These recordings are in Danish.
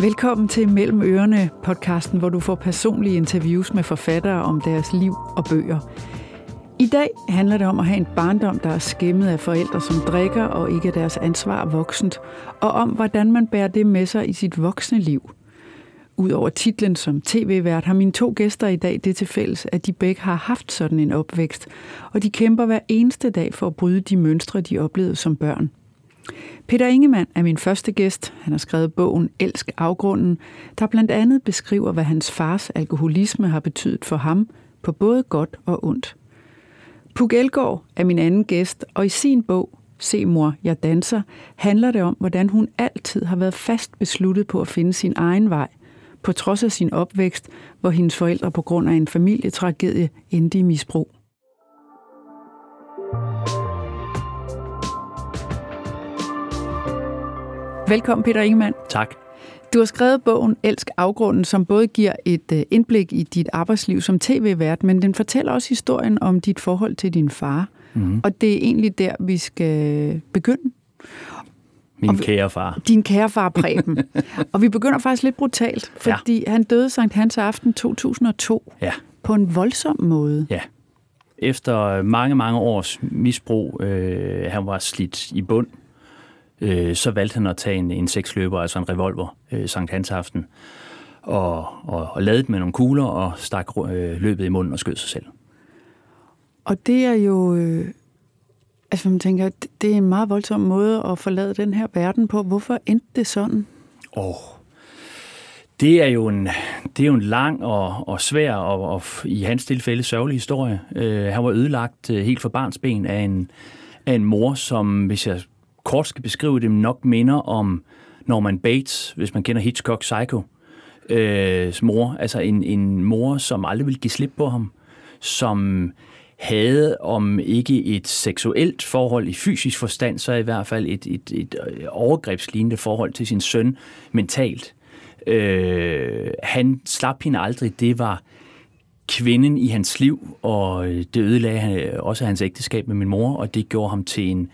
Velkommen til Mellem Ørerne podcasten, hvor du får personlige interviews med forfattere om deres liv og bøger. I dag handler det om at have en barndom, der er skæmmet af forældre, som drikker og ikke er deres ansvar voksent, og om hvordan man bærer det med sig i sit voksne liv. Udover titlen som tv-vært har mine to gæster i dag det til fælles, at de begge har haft sådan en opvækst, og de kæmper hver eneste dag for at bryde de mønstre, de oplevede som børn – Peter Ingemann er min første gæst. Han har skrevet bogen Elsk afgrunden, der blandt andet beskriver, hvad hans fars alkoholisme har betydet for ham på både godt og ondt. Puk Elgård er min anden gæst, og i sin bog Se mor, jeg danser, handler det om, hvordan hun altid har været fast besluttet på at finde sin egen vej, på trods af sin opvækst, hvor hendes forældre på grund af en familietragedie endte i misbrug. Velkommen, Peter Ingemann. Tak. Du har skrevet bogen Elsk afgrunden, som både giver et øh, indblik i dit arbejdsliv som tv-vært, men den fortæller også historien om dit forhold til din far. Mm. Og det er egentlig der, vi skal begynde. Min og kære far. Din kære far, Preben. og vi begynder faktisk lidt brutalt, fordi ja. han døde Sankt Hans aften 2002. Ja. På en voldsom måde. Ja. Efter mange, mange års misbrug, øh, han var slidt i bund, øh, så valgte han at tage en, en seksløber, altså en revolver, øh, Sankt Hans aften, og, og, og lavede med nogle kugler og stak øh, løbet i munden og skød sig selv. Og det er jo... Øh, altså man tænker, det er en meget voldsom måde at forlade den her verden på. Hvorfor endte det sådan? Åh, oh, det er jo en, det er jo en lang og, og svær og, og i hans tilfælde sørgelig historie. Øh, han var ødelagt øh, helt fra barns ben af en, af en mor, som, hvis jeg kort skal beskrive det, nok minder om Norman Bates, hvis man kender Hitchcock Psycho, øh, mor. Altså en, en mor, som aldrig ville give slip på ham, som havde om ikke et seksuelt forhold i fysisk forstand, så i hvert fald et, et, et øh, overgrebslignende forhold til sin søn mentalt. Øh, han slap hende aldrig. Det var kvinden i hans liv, og øh, det ødelagde øh, også hans ægteskab med min mor, og det gjorde ham til en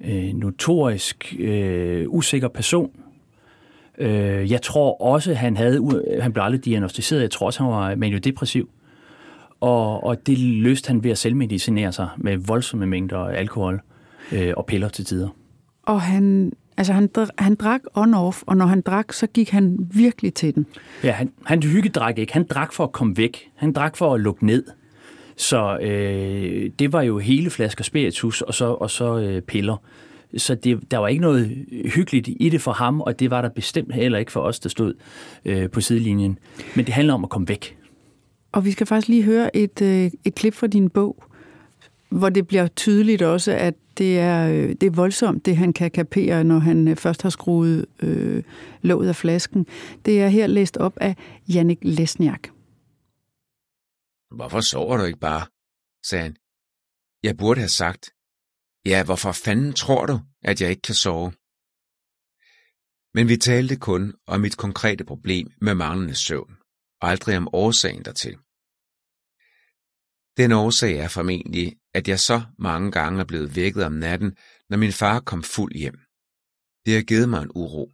øh, notorisk øh, usikker person. Øh, jeg tror også, han havde, han blev aldrig diagnostiseret, jeg tror også, han var maniodepressiv. Og, og det løste han ved at selvmedicinere sig med voldsomme mængder alkohol øh, og piller til tider. Og han, altså han, han drak on-off, og når han drak, så gik han virkelig til den. Ja, han, han hyggedrak ikke. Han drak for at komme væk. Han drak for at lukke ned. Så øh, det var jo hele flasker spiritus og så, og så øh, piller. Så det, der var ikke noget hyggeligt i det for ham, og det var der bestemt heller ikke for os, der stod øh, på sidelinjen. Men det handler om at komme væk. Og vi skal faktisk lige høre et, øh, et klip fra din bog, hvor det bliver tydeligt også, at det er, øh, det er voldsomt, det han kan kapere, når han øh, først har skruet øh, låget af flasken. Det er her læst op af Jannik Lesniak. Hvorfor sover du ikke bare? sagde han. Jeg burde have sagt, ja, hvorfor fanden tror du, at jeg ikke kan sove? Men vi talte kun om mit konkrete problem med manglende søvn, og aldrig om årsagen dertil. Den årsag er formentlig, at jeg så mange gange er blevet vækket om natten, når min far kom fuld hjem. Det har givet mig en uro.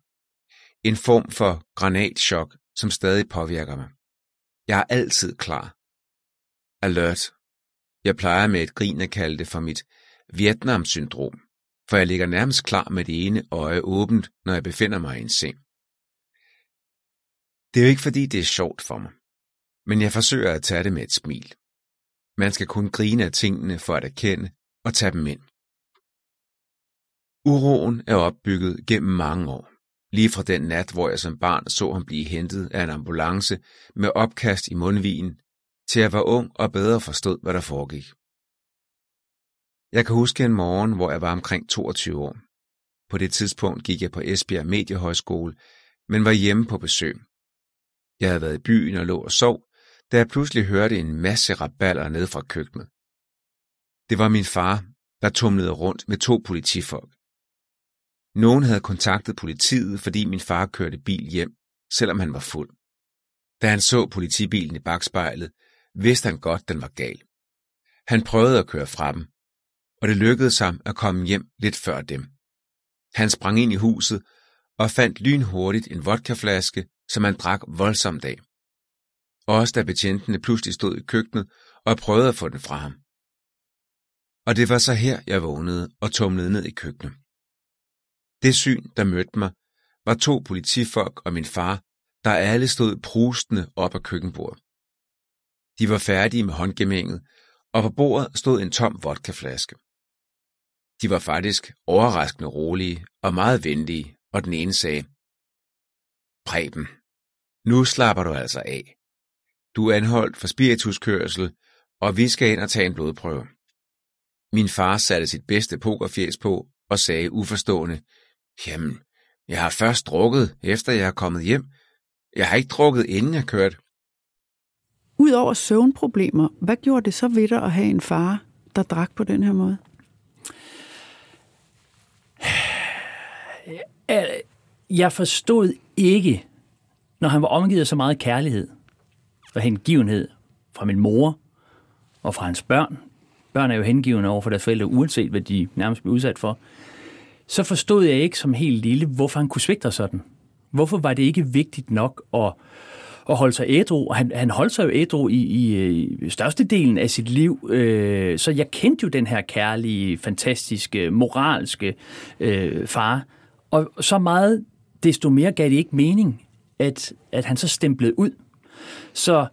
En form for granatschok, som stadig påvirker mig. Jeg er altid klar, alert. Jeg plejer med et grin at kalde det for mit Vietnam-syndrom, for jeg ligger nærmest klar med det ene øje åbent, når jeg befinder mig i en seng. Det er jo ikke fordi, det er sjovt for mig, men jeg forsøger at tage det med et smil. Man skal kun grine af tingene for at erkende og tage dem ind. Uroen er opbygget gennem mange år. Lige fra den nat, hvor jeg som barn så ham blive hentet af en ambulance med opkast i mundvigen til jeg var ung og bedre forstod, hvad der foregik. Jeg kan huske en morgen, hvor jeg var omkring 22 år. På det tidspunkt gik jeg på Esbjerg Mediehøjskole, men var hjemme på besøg. Jeg havde været i byen og lå og sov, da jeg pludselig hørte en masse raballer ned fra køkkenet. Det var min far, der tumlede rundt med to politifolk. Nogen havde kontaktet politiet, fordi min far kørte bil hjem, selvom han var fuld. Da han så politibilen i bagspejlet, vidste han godt, den var gal. Han prøvede at køre fra dem, og det lykkedes ham at komme hjem lidt før dem. Han sprang ind i huset og fandt lynhurtigt en vodkaflaske, som han drak voldsomt af. Også da betjentene pludselig stod i køkkenet og prøvede at få den fra ham. Og det var så her, jeg vågnede og tumlede ned i køkkenet. Det syn, der mødte mig, var to politifolk og min far, der alle stod prustende op ad køkkenbordet. De var færdige med håndgemænget, og på bordet stod en tom vodkaflaske. De var faktisk overraskende rolige og meget venlige, og den ene sagde, Preben, nu slapper du altså af. Du er anholdt for spirituskørsel, og vi skal ind og tage en blodprøve. Min far satte sit bedste pokerfjes på og sagde uforstående, Jamen, jeg har først drukket, efter jeg er kommet hjem. Jeg har ikke drukket, inden jeg kørte. Udover søvnproblemer, hvad gjorde det så ved dig at have en far, der drak på den her måde? Jeg forstod ikke, når han var omgivet af så meget kærlighed og hengivenhed fra min mor og fra hans børn. Børn er jo hengivende over for deres forældre, uanset hvad de nærmest bliver udsat for. Så forstod jeg ikke som helt lille, hvorfor han kunne svigte sådan. Hvorfor var det ikke vigtigt nok at, at holde sig ædru? Og han, han holdt sig jo ædru i, i, i størstedelen af sit liv. Øh, så jeg kendte jo den her kærlige, fantastiske, moralske øh, far. Og så meget, desto mere gav det ikke mening, at, at han så stemplede ud. Så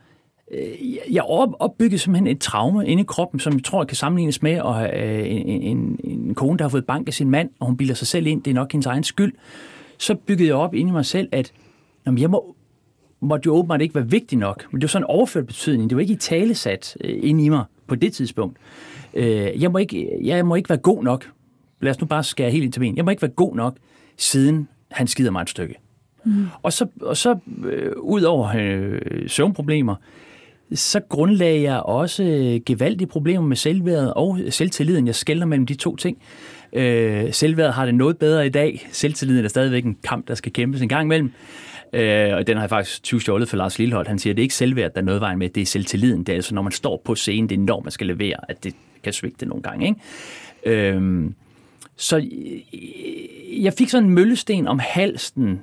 øh, jeg opbyggede simpelthen et traume inde i kroppen, som jeg tror kan sammenlignes med at have øh, en, en, en kone, der har fået bank af sin mand, og hun bilder sig selv ind, det er nok hendes egen skyld. Så byggede jeg op inde i mig selv, at jamen, jeg må, måtte jo åbenbart ikke være vigtig nok. Men det var sådan en overført betydning. Det var ikke i talesat øh, inde i mig på det tidspunkt. Øh, jeg, må ikke, jeg må ikke være god nok. Lad os nu bare skære helt ind til ben. Jeg må ikke være god nok, siden han skider mig et stykke. Mm. Og så, og så øh, ud over øh, søvnproblemer, så grundlagde jeg også gevaldige problemer med selvværdet og selvtilliden. Jeg skælder mellem de to ting. Øh, selvværdet har det noget bedre i dag. Selvtilliden er stadigvæk en kamp, der skal kæmpes en gang imellem. Øh, og den har jeg faktisk 20 stjålet for Lars Lillehold. Han siger, at det er ikke selvværd, der er noget vejen med, det er selvtilliden. Det er altså, når man står på scenen, det er når man skal levere, at det kan svigte nogle gange. Ikke? Øhm, øh, så jeg fik sådan en møllesten om halsen,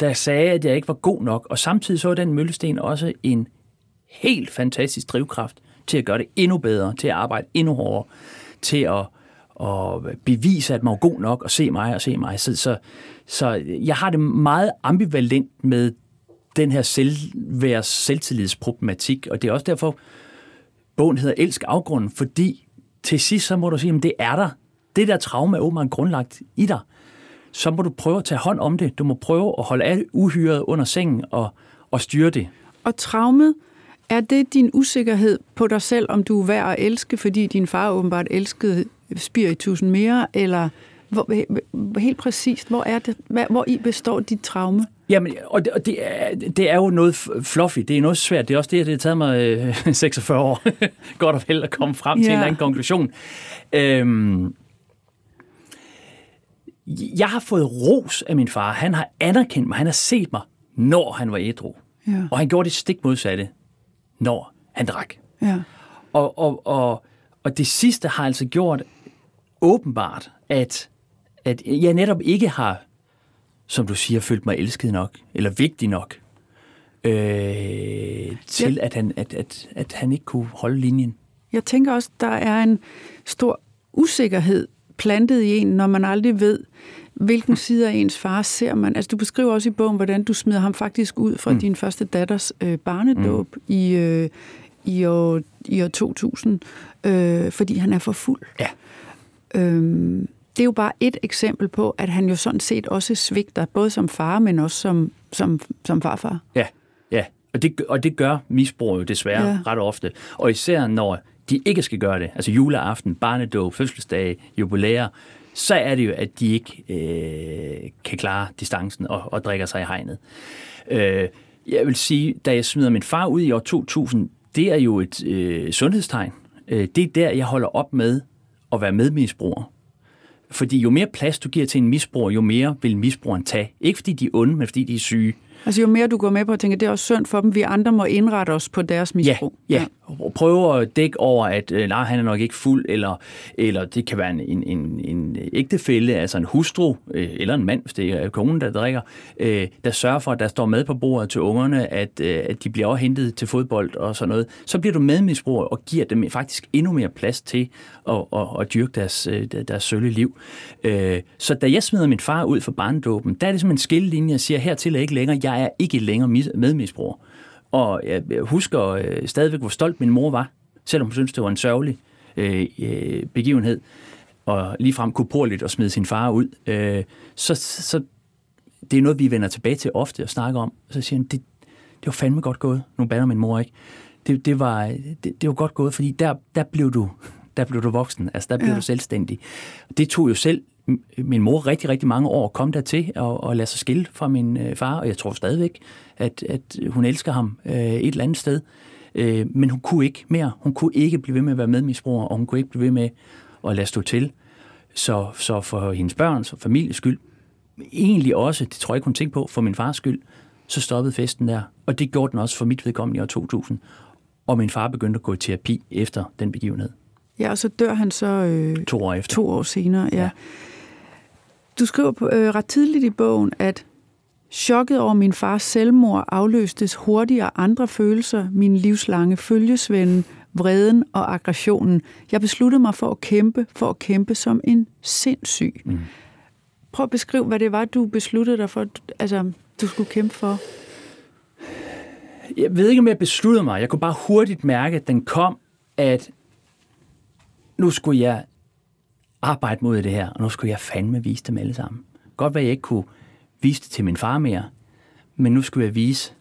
der sagde, at jeg ikke var god nok, og samtidig så var den møllesten også en helt fantastisk drivkraft til at gøre det endnu bedre, til at arbejde endnu hårdere, til at, at bevise, at man var god nok, og se mig og se mig. Så, så, så jeg har det meget ambivalent med den her selvværds selvtillidsproblematik, og det er også derfor, bogen hedder Elsk afgrunden, fordi til sidst så må du sige, at det er der. Det der traume er åbenbart grundlagt i dig. Så må du prøve at tage hånd om det. Du må prøve at holde af uhyret under sengen og, og styre det. Og traumet, er det din usikkerhed på dig selv, om du er værd at elske, fordi din far åbenbart elskede spiritusen mere, eller hvor, helt præcist, hvor er det, hvor i består dit traume? Jamen, og det, og det, er, det er jo noget fluffy, det er noget svært. Det er også det, det har taget mig øh, 46 år godt og vel at komme frem til en eller anden konklusion. Øhm, jeg har fået ros af min far. Han har anerkendt mig, han har set mig, når han var ædru. Ja. Og han gjorde det stik modsatte når han drak. Ja. Og, og, og, og det sidste har altså gjort åbenbart, at, at jeg netop ikke har, som du siger, følt mig elsket nok, eller vigtig nok, øh, til ja. at, han, at, at, at han ikke kunne holde linjen. Jeg tænker også, der er en stor usikkerhed plantet i en, når man aldrig ved, hvilken side af ens far ser man. Altså, du beskriver også i bogen, hvordan du smider ham faktisk ud fra mm. din første datters øh, barnedåb mm. i, øh, i, år, i år 2000, øh, fordi han er for fuld. Ja. Øhm, det er jo bare et eksempel på, at han jo sådan set også svigter, både som far, men også som, som, som farfar. Ja, ja. Og det, og det gør misbrug jo desværre ja. ret ofte. Og især når de ikke skal gøre det, altså juleaften, barnedåb, fødselsdag, jubilæer, så er det jo, at de ikke øh, kan klare distancen og, og drikker sig i hegnet. Øh, jeg vil sige, da jeg smider min far ud i år 2000, det er jo et øh, sundhedstegn. Øh, det er der, jeg holder op med at være medmisbruger. Fordi jo mere plads du giver til en misbruger, jo mere vil misbrugeren tage. Ikke fordi de er onde, men fordi de er syge. Altså jo mere du går med på at tænke, det er også synd for dem, vi andre må indrette os på deres misbrug. Ja, ja ja. prøve at dække over, at øh, nej, han er nok ikke fuld, eller, eller det kan være en, en, en, en ægtefælle, altså en hustru, øh, eller en mand, hvis det er konen, der drikker, øh, der sørger for, at der står mad på bordet til ungerne, at, øh, at de bliver også hentet til fodbold og sådan noget. Så bliver du medmisbruger og giver dem faktisk endnu mere plads til at, at, at dyrke deres, øh, deres sølle liv. Øh, så da jeg smider min far ud for barndåben, der er det som en skillelinje, jeg siger, hertil er ikke længere, jeg er ikke længere medmisbruger. Og jeg husker øh, stadigvæk, hvor stolt min mor var, selvom hun syntes, det var en sørgelig øh, øh, begivenhed, og ligefrem kuporligt at smide sin far ud. Øh, så, så det er noget, vi vender tilbage til ofte og snakker om. Så siger han, det, det var fandme godt gået. Nu banner min mor ikke. Det, det, var, det, det var godt gået, fordi der, der, blev du, der blev du voksen. Altså, der blev ja. du selvstændig. Det tog jo selv min mor rigtig, rigtig mange år kom der til at, at lade sig skille fra min øh, far, og jeg tror stadigvæk, at, at hun elsker ham øh, et eller andet sted. Øh, men hun kunne ikke mere. Hun kunne ikke blive ved med at være medmisbruger, og hun kunne ikke blive ved med at lade stå til. Så, så for hendes børns og families skyld, egentlig også, det tror jeg ikke, hun tænkte på, for min fars skyld, så stoppede festen der. Og det gjorde den også for mit vedkommende i år 2000. Og min far begyndte at gå i terapi efter den begivenhed. Ja, og så dør han så øh, to år efter. To år senere, ja. ja. Du skriver på, øh, ret tidligt i bogen, at chokket over min fars selvmord afløstes hurtigere andre følelser, min livslange følgesvende, vreden og aggressionen. Jeg besluttede mig for at kæmpe, for at kæmpe som en sindssyg. Mm. Prøv at beskrive, hvad det var, du besluttede dig for, altså, du skulle kæmpe for. Jeg ved ikke, om jeg besluttede mig. Jeg kunne bare hurtigt mærke, at den kom, at nu skulle jeg arbejde mod det her, og nu skulle jeg fandme vise dem alle sammen. Godt være, jeg ikke kunne vise det til min far mere, men nu skulle jeg vise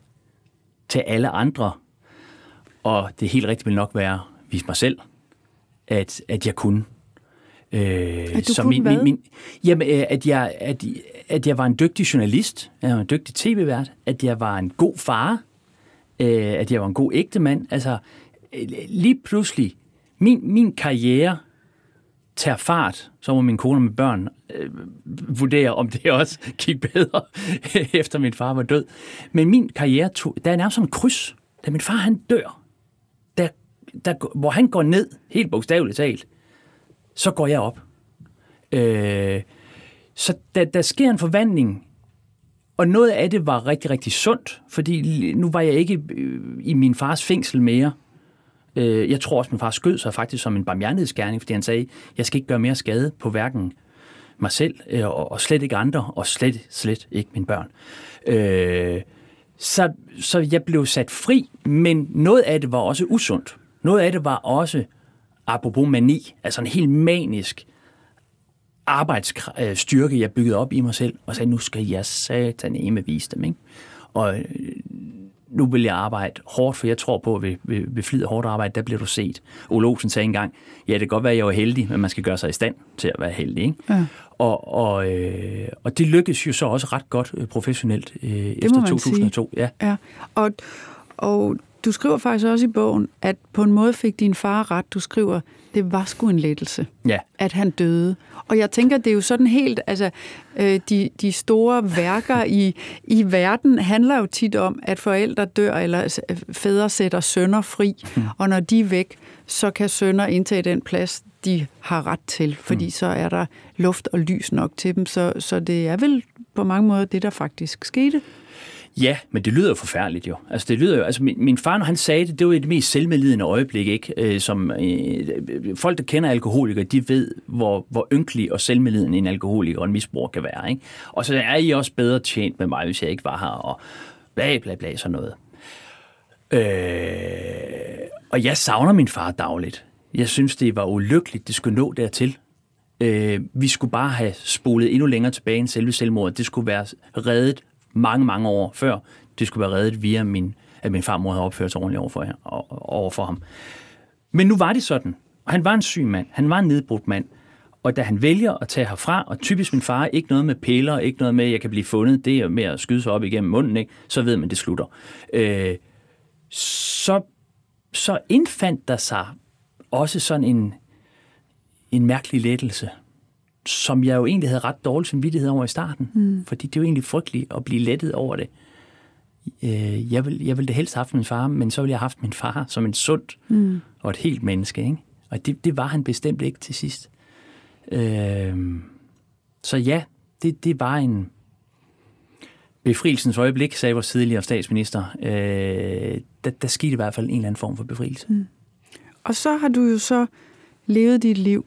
til alle andre, og det helt rigtigt vil nok være at vise mig selv, at, at jeg kunne. Øh, at du så kunne min, min, min, jamen, øh, at, jeg, at, at jeg var en dygtig journalist, at jeg var en dygtig tv-vært, at jeg var en god far, øh, at jeg var en god ægtemand. Altså, øh, lige pludselig, min, min karriere tager fart, så må min kone og mine børn øh, vurdere, om det også gik bedre, efter min far var død. Men min karriere, tog, der er nærmest som en kryds. Da min far han dør, der, der, hvor han går ned, helt bogstaveligt talt, så går jeg op. Øh, så der, der sker en forvandling, og noget af det var rigtig, rigtig sundt, fordi nu var jeg ikke øh, i min fars fængsel mere. Øh, jeg tror også, at min far skød sig faktisk som en barmhjertighedsgerning, fordi han sagde, jeg skal ikke gøre mere skade på hverken mig selv, øh, og slet ikke andre, og slet, slet ikke mine børn. Øh, så, så jeg blev sat fri, men noget af det var også usundt. Noget af det var også, apropos mani, altså en helt manisk arbejdsstyrke, øh, jeg byggede op i mig selv, og sagde, nu skal jeg sataneme vise dem. Ikke? Og øh, nu vil jeg arbejde hårdt, for jeg tror på, at ved, ved, ved flid og hårdt arbejde, der bliver du set. Ole Olsen sagde engang, ja, det kan godt være, at jeg var heldig, men man skal gøre sig i stand til at være heldig. Ikke? Ja. Og, og, øh, og det lykkedes jo så også ret godt øh, professionelt øh, efter 2002. Sige. Ja. ja. Og, og du skriver faktisk også i bogen, at på en måde fik din far ret. Du skriver, det var sgu en lettelse, ja. at han døde. Og jeg tænker, det er jo sådan helt, altså øh, de, de store værker i, i verden handler jo tit om, at forældre dør, eller fædre sætter sønner fri, mm. og når de er væk, så kan sønner indtage den plads, de har ret til, fordi mm. så er der luft og lys nok til dem. Så, så det er vel på mange måder det, der faktisk skete. Ja, men det lyder jo forfærdeligt jo. Altså det lyder jo, altså min, min far, når han sagde det, det var det mest selvmedlidende øjeblik, ikke? Øh, som øh, øh, folk, der kender alkoholikere, de ved, hvor, hvor ynkelig og selvmedlidende en alkoholiker og en misbruger kan være, ikke? Og så er I også bedre tjent med mig, hvis jeg ikke var her, og bla bla bla, sådan noget. Øh, og jeg savner min far dagligt. Jeg synes, det var ulykkeligt, det skulle nå dertil. Øh, vi skulle bare have spolet endnu længere tilbage end selve selvmordet. Det skulle være reddet mange, mange år før, det skulle være reddet via min, at min farmor havde opført sig ordentligt overfor, overfor ham. Men nu var det sådan, og han var en syg mand, han var en nedbrudt mand, og da han vælger at tage herfra, og typisk min far, ikke noget med piller, ikke noget med, at jeg kan blive fundet, det er med at skyde sig op igennem munden, ikke? så ved man, at det slutter. Øh, så, så indfandt der sig også sådan en, en mærkelig lettelse som jeg jo egentlig havde ret dårlig samvittighed over i starten. Mm. Fordi det er jo egentlig frygteligt at blive lettet over det. øh, jeg, vil, jeg ville det helst have haft min far, men så ville jeg have haft min far som en sund mm. og et helt menneske. Ikke? Og det, det var han bestemt ikke til sidst. Øh, så ja, det, det var en befrielsens øjeblik, sagde vores tidligere statsminister. Øh, der, der skete i hvert fald en eller anden form for befrielse. Mm. Og så har du jo så levet dit liv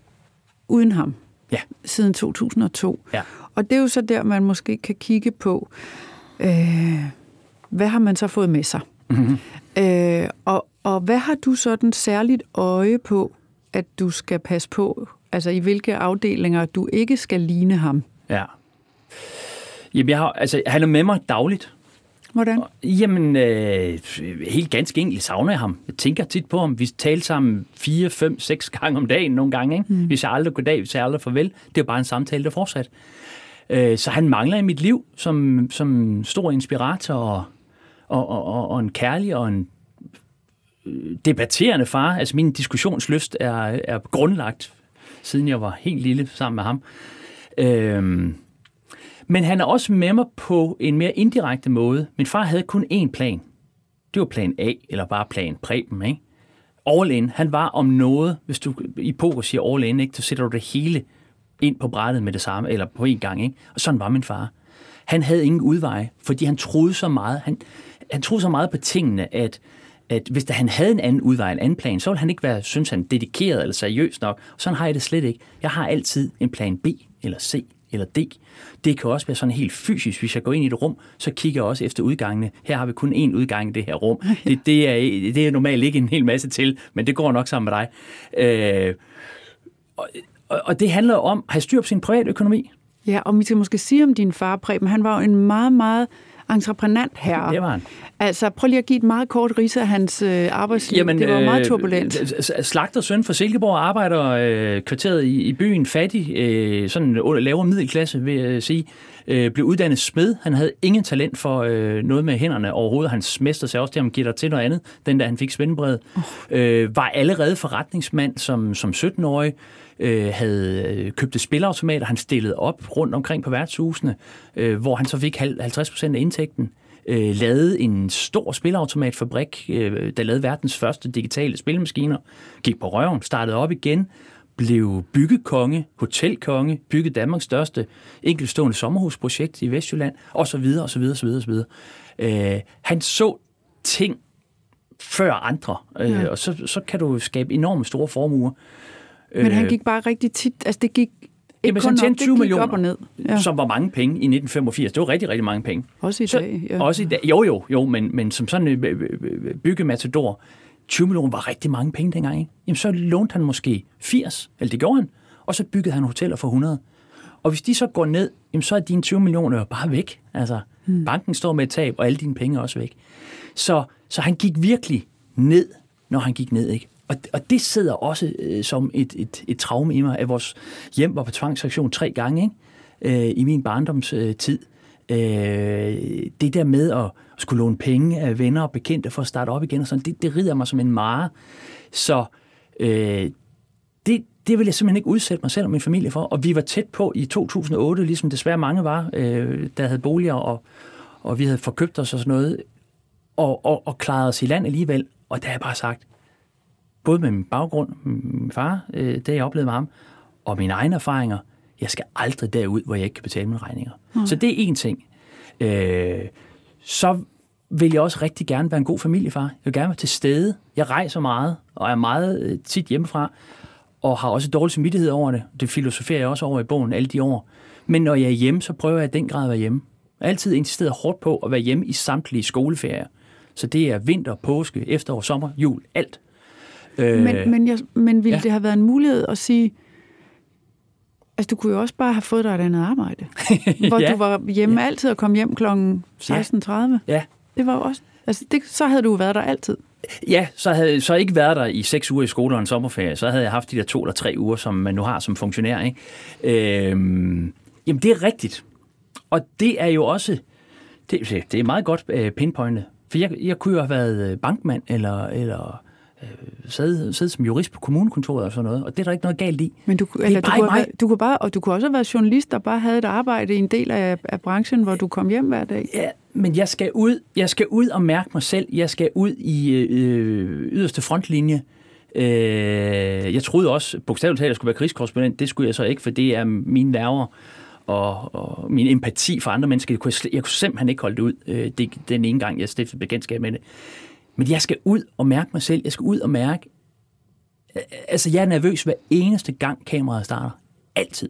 uden ham ja. siden 2002. Ja. Og det er jo så der, man måske kan kigge på, øh, hvad har man så fået med sig? Mm-hmm. Øh, og, og hvad har du sådan særligt øje på, at du skal passe på? Altså i hvilke afdelinger du ikke skal ligne ham? Ja. Jamen, jeg har, altså, han er med mig dagligt. Hvordan? Jamen, øh, helt ganske enkelt savner jeg ham. Jeg tænker tit på ham. Vi taler sammen fire, fem, seks gange om dagen nogle gange. Ikke? Mm. Hvis jeg aldrig goddag, hvis jeg aldrig farvel. Det er bare en samtale, der fortsat. Øh, så han mangler i mit liv som, som stor inspirator og, og, og, og en kærlig og en øh, debatterende far. Altså min diskussionslyst er, er grundlagt, siden jeg var helt lille sammen med ham. Øh, men han er også med mig på en mere indirekte måde. Min far havde kun én plan. Det var plan A, eller bare plan Preben, ikke? All in. Han var om noget, hvis du i poker siger all in, ikke? så sætter du det hele ind på brættet med det samme, eller på en gang. Ikke? Og sådan var min far. Han havde ingen udveje, fordi han troede så meget, han, han troede så meget på tingene, at, at hvis der, han havde en anden udvej, en anden plan, så ville han ikke være, synes han, dedikeret eller seriøs nok. Sådan har jeg det slet ikke. Jeg har altid en plan B, eller C, eller D. Det kan også være sådan helt fysisk. Hvis jeg går ind i et rum, så kigger jeg også efter udgangene. Her har vi kun én udgang i det her rum. Det, det, er, det er normalt ikke en hel masse til, men det går nok sammen med dig. Øh, og, og det handler om at have styr på sin private økonomi. Ja, og vi skal måske sige om din far, Preben, han var jo en meget, meget entreprenant herre. Det var han. Altså, prøv lige at give et meget kort ris af hans øh, arbejdsliv. Jamen, det var meget øh, turbulent. Øh, slagter søn fra Silkeborg arbejder øh, kvarteret i, i byen fattig, øh, sådan lavere middelklasse, vil jeg sige. Øh, blev uddannet smed. Han havde ingen talent for øh, noget med hænderne overhovedet. Hans mester sagde også til ham, giv dig til noget andet, den der han fik spændbredet. Oh. Øh, var allerede forretningsmand som, som 17-årig øh, havde øh, købt spilautomater, han stillede op rundt omkring på værtshusene, øh, hvor han så fik 50 procent af indtægten. Øh, lavede en stor spilautomatfabrik, øh, der lavede verdens første digitale spilmaskiner, gik på røven, startede op igen, blev byggekonge, hotelkonge, byggede Danmarks største enkeltstående sommerhusprojekt i Vestjylland, osv., osv., osv., osv. Øh, han så ting før andre, øh, ja. og så, så kan du skabe enormt store formuer. Men han øh, gik bare rigtig tit, altså det gik ikke Jamen, kun han 20 op, millioner, op og ned. Ja. som var mange penge i 1985. Det var rigtig, rigtig mange penge. Også i dag, ja. Også i dag, jo jo, jo, men, men som sådan en byggematador, 20 millioner var rigtig mange penge dengang. Ikke? Jamen, så lånte han måske 80, eller det gjorde han, og så byggede han hoteller for 100. Og hvis de så går ned, jamen, så er dine 20 millioner bare væk. Altså, hmm. banken står med et tab, og alle dine penge er også væk. Så, så han gik virkelig ned, når han gik ned. Ikke? Og, og det sidder også øh, som et, et, et traume i mig, at vores hjem var på tvangsreaktion tre gange ikke? Øh, i min barndomstid. Øh, øh, det der med at skulle låne penge af venner og bekendte for at starte op igen, og sådan, det, det rider mig som en mare. Så øh, det, det vil jeg simpelthen ikke udsætte mig selv og min familie for. Og vi var tæt på i 2008, ligesom desværre mange var, øh, der havde boliger, og, og vi havde forkøbt os og sådan noget, og, og, og klaret os i land alligevel. Og der har jeg bare sagt, både med min baggrund, min far, øh, det jeg oplevede med ham, og mine egne erfaringer, jeg skal aldrig derud, hvor jeg ikke kan betale mine regninger. Mm. Så det er en ting. Øh, så vil jeg også rigtig gerne være en god familiefar. Jeg vil gerne være til stede. Jeg rejser meget, og er meget øh, tit hjemmefra, og har også dårlig samvittighed over det. Det filosoferer jeg også over i bogen alle de år. Men når jeg er hjemme, så prøver jeg i den grad at være hjemme. Jeg har altid insisteret hårdt på at være hjemme i samtlige skoleferier. Så det er vinter, påske, efterår, sommer, jul, alt. Øh, men, men, jeg, men ville ja. det have været en mulighed at sige, altså du kunne jo også bare have fået dig et andet arbejde, hvor ja. du var hjemme ja. altid og kom hjem kl. 16.30. Ja. Det var jo også, altså det, så havde du været der altid. Ja, så havde jeg så ikke været der i seks uger i skole og en sommerferie. Så havde jeg haft de der to eller tre uger, som man nu har som funktionær. Ikke? Øhm, jamen, det er rigtigt. Og det er jo også... Det, det er meget godt øh, pinpointet. For jeg, jeg kunne jo have været bankmand, eller, eller sidde, sidde som jurist på kommunekontoret og sådan noget, og det er der ikke noget galt i. Men du, eller, du, kunne du kunne bare, og du kunne også have været journalist, der bare havde et arbejde i en del af, af branchen, hvor du kom hjem hver dag. Ja, men jeg skal ud, jeg skal ud og mærke mig selv. Jeg skal ud i øh, yderste frontlinje. Øh, jeg troede også, bogstaveligt talt, at jeg skulle være krigskorrespondent. Det skulle jeg så ikke, for det er mine nerver og, og min empati for andre mennesker. Jeg kunne, jeg kunne simpelthen ikke holde det ud, øh, det, den ene gang, jeg stiftede bekendtskab med det. Men jeg skal ud og mærke mig selv. Jeg skal ud og mærke... Altså, jeg er nervøs hver eneste gang kameraet starter. Altid.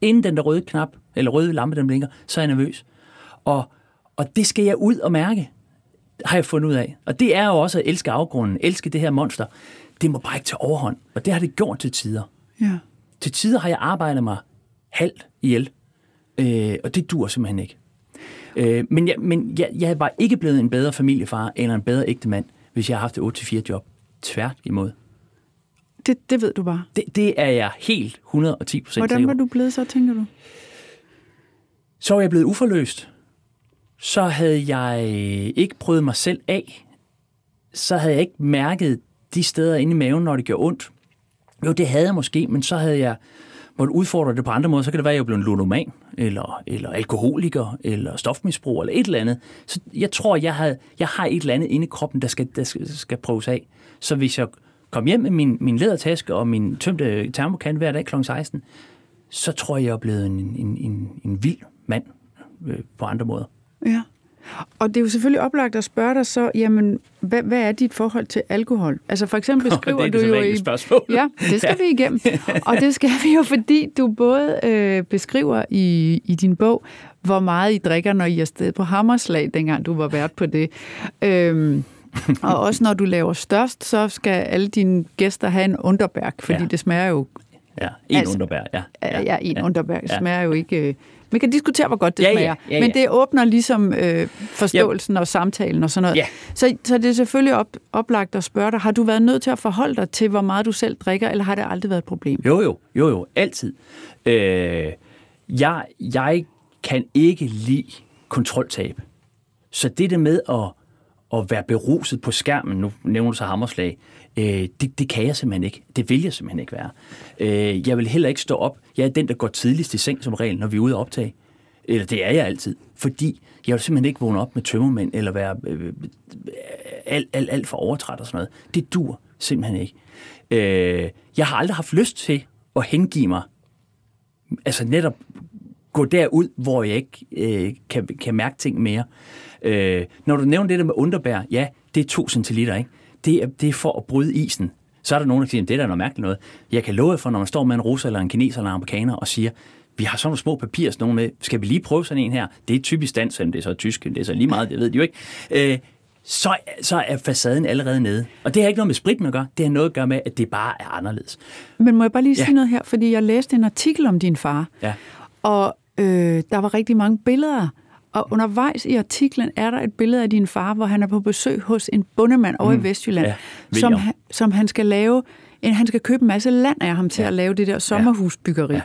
Inden den der røde knap, eller røde lampe, den blinker, så er jeg nervøs. Og, og det skal jeg ud og mærke, har jeg fundet ud af. Og det er jo også at elske afgrunden, elske det her monster. Det må bare ikke tage overhånd. Og det har det gjort til tider. Ja. Til tider har jeg arbejdet mig halvt ihjel. Øh, og det dur simpelthen ikke. Øh, men jeg, men jeg, jeg var ikke blevet en bedre familiefar eller en bedre ægtemand, hvis jeg har haft et 8-4 job. Tvært imod. Det, det ved du bare. Det, det er jeg helt 110 procent Hvordan var du blevet så, tænker du? Så var jeg blevet uforløst. Så havde jeg ikke prøvet mig selv af. Så havde jeg ikke mærket de steder inde i maven, når det gjorde ondt. Jo, det havde jeg måske, men så havde jeg måtte udfordre det på andre måder. Så kan det være, at jeg er en ludoman, eller, eller alkoholiker, eller stofmisbrug, eller et eller andet. Så jeg tror, jeg, havde, jeg har et eller andet inde i kroppen, der skal, der skal, skal prøves af. Så hvis jeg kom hjem med min, min lædertaske og min tømte termokan hver dag kl. 16, så tror jeg, jeg er blevet en, en, en, en vild mand øh, på andre måder. Ja. Og det er jo selvfølgelig oplagt at spørge dig så, jamen, hvad, hvad er dit forhold til alkohol? Altså for eksempel beskriver det er du jo i... spørgsmål. Ja, det skal ja. vi igennem. Og det skal vi jo, fordi du både øh, beskriver i, i din bog, hvor meget I drikker, når I er sted på Hammerslag, dengang du var vært på det. Øhm, og også når du laver størst, så skal alle dine gæster have en underbærk, fordi ja. det smager jo... Ja, en altså, underbærk, ja. Ja, ja en ja. underbærk. Det smager jo ikke... Øh, man kan diskutere, hvor godt det Ja, ja, smager, ja, ja. men det åbner ligesom øh, forståelsen og samtalen og sådan noget. Ja. Så, så det er selvfølgelig op, oplagt at spørge dig, har du været nødt til at forholde dig til, hvor meget du selv drikker, eller har det aldrig været et problem? Jo, jo, jo, jo, altid. Øh, jeg, jeg kan ikke lide kontroltab. Så det der med at, at være beruset på skærmen, nu nævner du så hammerslag, øh, det, det kan jeg simpelthen ikke. Det vil jeg simpelthen ikke være. Øh, jeg vil heller ikke stå op. Jeg er den, der går tidligst i seng som regel, når vi er ude at optage. Eller det er jeg altid. Fordi jeg vil simpelthen ikke vågne op med tømmermænd, eller være øh, øh alt, alt, alt for overtræt og sådan noget. Det dur simpelthen ikke. Øh, jeg har aldrig haft lyst til at hengive mig. Altså netop gå derud, hvor jeg ikke øh, kan, kan mærke ting mere. Øh, når du nævner det der med underbær, ja, det er 2 centiliter, ikke? Det er, det er for at bryde isen. Så er der nogen, der siger, at det er da noget mærkeligt noget. Jeg kan love jer for, når man står med en russer, eller en kineser, eller en amerikaner, og siger, vi har sådan nogle små papirer, sådan nogle med, skal vi lige prøve sådan en her? Det er typisk dansk, det er så tysk, det er så lige meget, det ved de jo ikke. Øh, så, så er facaden allerede nede. Og det har ikke noget med spritten at gøre, det har noget at gøre med, at det bare er anderledes. Men må jeg bare lige Ja. sige noget her, fordi jeg læste en artikel om din far, Ja. og øh, der var rigtig mange billeder. Og undervejs i artiklen er der et billede af din far, hvor han er på besøg hos en bondemand over i Vestjylland, Ja, som, William. han, som han skal lave. En, han skal købe en masse land af ham til Ja. at lave det der sommerhusbyggeri. Ja.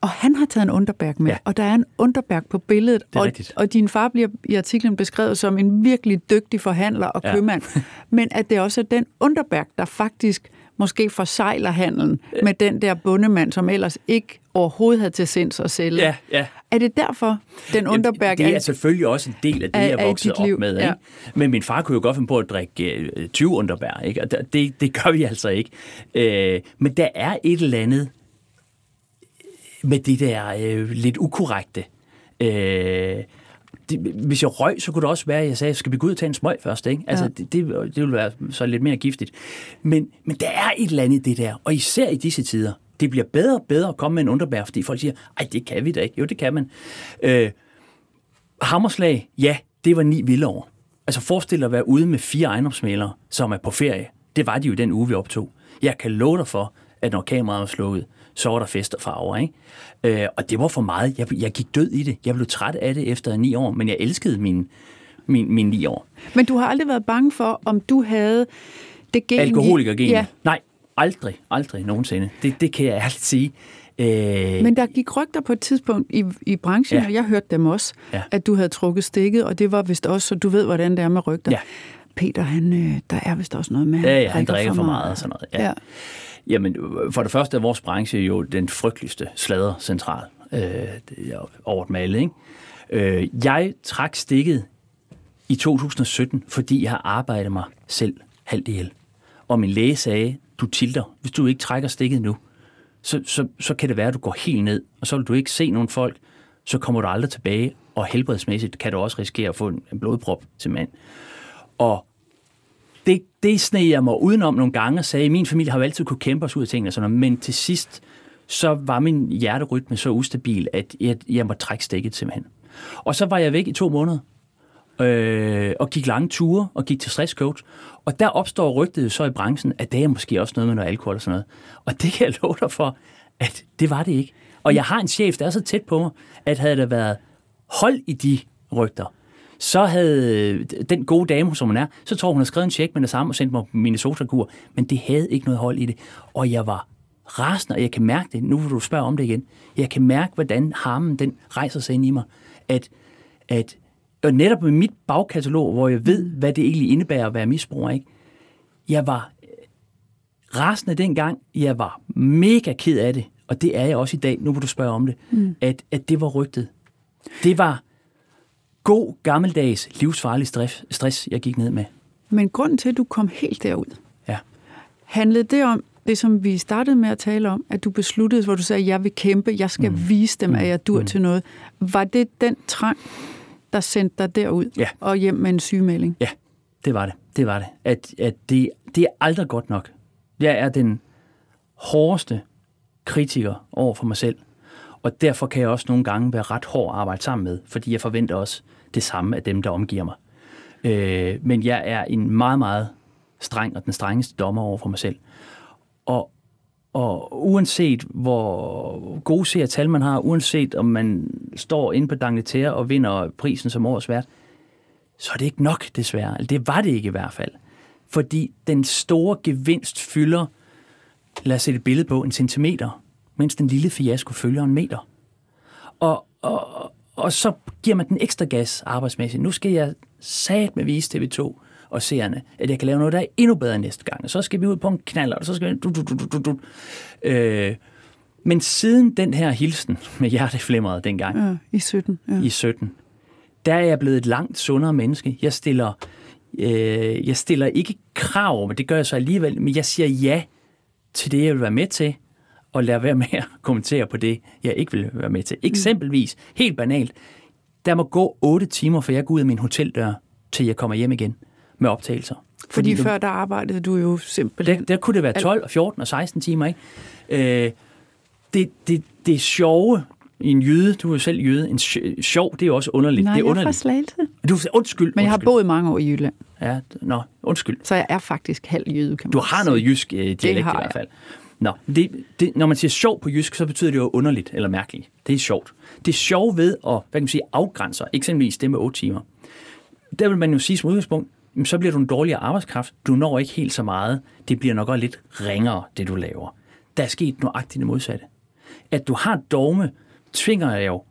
Og han har taget en underbærk med, Ja. og der er en underbærk på billedet. og, rigtigt. og din far bliver i artiklen beskrevet som en virkelig dygtig forhandler og Ja. købmand. Men at det også er den underbærk, der faktisk måske forsejler handelen med den der bondemand, som ellers ikke overhovedet havde til sinds at sælge. Ja, ja. Er det derfor, den underbærk det er selvfølgelig også en del af det, af- jeg voksede dit liv, op med. ja. Ikke? Men min far kunne jo godt finde på at drikke øh, 20 underbær, ikke? og det- det, det gør vi altså ikke. Øh, men der er et eller andet med det der øh, lidt ukorrekte. Øh, det, hvis jeg røg, så kunne det også være, at jeg sagde, skal vi gå ud og tage en smøg først? Ikke? Altså, Ja. det, det, det ville være så lidt mere giftigt. Men, men der er et eller andet i det der, og især i disse tider. Det bliver bedre og bedre at komme med en underbær, fordi folk siger, ej, det kan vi da ikke. Jo, det kan man. Øh, Hammerslag, ja, det var ni vilde år. Altså forestil dig at være ude med fire ejendomsmælere, som er på ferie. Det var de jo den uge, vi optog. Jeg kan love dig for, at når kameraet var slukket, så var der fest og farver. Ikke? Øh, og det var for meget. Jeg, jeg gik død i det. Jeg blev træt af det efter ni år, men jeg elskede mine, mine, mine ni år. Men du har aldrig været bange for, om du havde det gen... Alkoholikergen? Ja, Nej, aldrig, aldrig nogensinde. Det, det kan jeg ærligt sige. Øh, men der gik rygter på et tidspunkt i, i branchen, Ja. og jeg hørte dem også, Ja. at du havde trukket stikket, og det var vist også, så du ved, hvordan det er med rygter. Ja. Peter, han, øh, der er vist også noget med, at Ja, ja, han drikker for meget og sådan noget. Ja. Ja. Jamen, for det første er vores branche jo den frygteligste sladdercentral øh, over dem alle, ikke? Øh, jeg trak stikket i 2017, fordi jeg har arbejdet mig selv halvt ihjel. Og min læge sagde, du tilter, hvis du ikke trækker stikket nu, så, så, så kan det være, at du går helt ned, og så vil du ikke se nogen folk, så kommer du aldrig tilbage, og helbredsmæssigt kan du også risikere at få en blodprop til mand. Og det, sneg jeg mig udenom nogle gange og sagde, at min familie har jo altid kunne kæmpe os ud af tingene, og sådan noget, men til sidst, så var min hjerterytme så ustabil, at jeg, jeg måtte trække stikket simpelthen. Og så var jeg væk i to måneder, øh, og gik lange ture, og gik til stresscoach. Og der opstår rygtet så i branchen, at det er måske også noget med noget alkohol og sådan noget. Og det kan jeg love dig for, at det var det ikke. Og jeg har en chef, der er så tæt på mig, at havde der været hold i de rygter, så havde den gode dame, som hun er, så tror hun har skrevet en check med det samme og sendt mig Minnesota-kur, men det havde ikke noget hold i det. Og jeg var rasende, og jeg kan mærke det, nu vil du spørge om det igen, jeg kan mærke, hvordan harmen den rejser sig ind i mig, at, at og netop med mit bagkatalog, hvor jeg ved, hvad det egentlig indebærer at være misbruger, ikke? jeg var rasende dengang, jeg var mega ked af det, og det er jeg også i dag, nu vil du spørge om det, mm. at, at det var rygtet. Det var god, gammeldags, livsfarlig stress, jeg gik ned med. Men grunden til, at du kom helt derud, ja. handlede det om, det som vi startede med at tale om, at du besluttede, hvor du sagde, at jeg vil kæmpe, jeg skal mm. vise dem, at jeg dur mm. til noget. Var det den trang, der sendte dig derud ja. og hjem med en sygemelding? Ja, det var det. Det var det. At, at det, det er aldrig godt nok. Jeg er den hårdeste kritiker over for mig selv. Og derfor kan jeg også nogle gange være ret hård at arbejde sammen med, fordi jeg forventer også det samme af dem, der omgiver mig. Øh, men jeg er en meget, meget streng og den strengeste dommer over for mig selv. Og, og uanset hvor gode seertal man har, uanset om man står inde på Dangleterre og vinder prisen som årets vært, så er det ikke nok desværre. Altså, det var det ikke i hvert fald. Fordi den store gevinst fylder, lad os sætte et billede på, en centimeter, mens den lille fiasko følger en meter. Og, og, og så giver man den ekstra gas arbejdsmæssigt. Nu skal jeg sat med vise TV2 og seerne, at jeg kan lave noget, der er endnu bedre næste gang. Og så skal vi ud på en knaller, og så skal vi... Du, du, du, du, du. Øh, men siden den her hilsen med hjerteflimmeret dengang, ja, i 17, ja. i 17, der er jeg blevet et langt sundere menneske. Jeg stiller, øh, jeg stiller ikke krav, men det gør jeg så alligevel, men jeg siger ja til det, jeg vil være med til, og lade være med at kommentere på det, jeg ikke vil være med til. Mm. Eksempelvis, helt banalt, der må gå 8 timer, for jeg går ud af min hoteldør, til jeg kommer hjem igen med optagelser. Fordi, Fordi før der arbejdede du jo simpelthen... Der, der kunne det være 12, 14 og 16 timer, ikke? Øh, det, det, det er sjove i en jøde, du er jo selv jøde, en sjov, det er jo også underligt. Nej, det er underligt. jeg er fra Du, undskyld. Men jeg har boet mange år i Jylland. Ja, nå, undskyld. Så jeg er faktisk halv jøde, kan man Du har sige. noget jysk øh, dialekt i hvert fald. Nå, det, det, når man siger sjov på jysk, så betyder det jo underligt eller mærkeligt. Det er sjovt. Det er sjovt ved at hvad kan man sige, afgrænse eksempelvis det med 8 timer. Der vil man jo sige som udgangspunkt, så bliver du en dårligere arbejdskraft. Du når ikke helt så meget. Det bliver nok også lidt ringere, det du laver. Der er sket nøjagtigt det modsatte. At du har dogme, tvinger jeg jo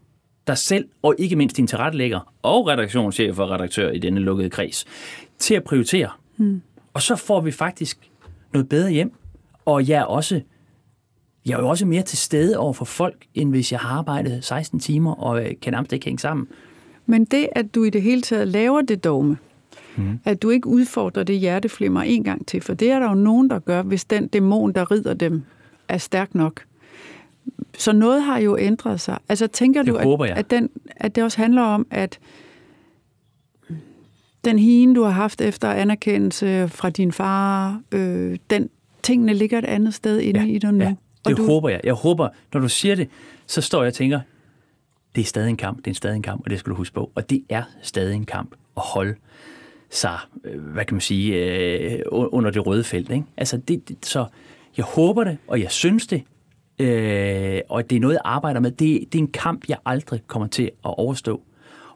dig selv, og ikke mindst din tilrettelægger og redaktionschef og redaktør i denne lukkede kreds, til at prioritere. Hmm. Og så får vi faktisk noget bedre hjem. Og jeg er også jeg er jo også mere til stede over for folk, end hvis jeg har arbejdet 16 timer og kan nærmest ikke hænge sammen. Men det, at du i det hele taget laver det dogme, mm. at du ikke udfordrer det hjerteflimmer en gang til, for det er der jo nogen, der gør, hvis den dæmon, der rider dem, er stærk nok. Så noget har jo ændret sig. Altså tænker det du, at, at, den, at det også handler om, at den hine, du har haft efter anerkendelse fra din far, øh, den tingene ligger et andet sted inde ja, i dig nu. Ja, det du... håber jeg. Jeg håber, når du siger det, så står jeg og tænker, det er stadig en kamp, det er stadig en kamp, og det skal du huske på. Og det er stadig en kamp at holde sig, øh, hvad kan man sige, øh, under det røde felt. Ikke? Altså det, det, så jeg håber det, og jeg synes det, øh, og det er noget, jeg arbejder med. Det, det er en kamp, jeg aldrig kommer til at overstå.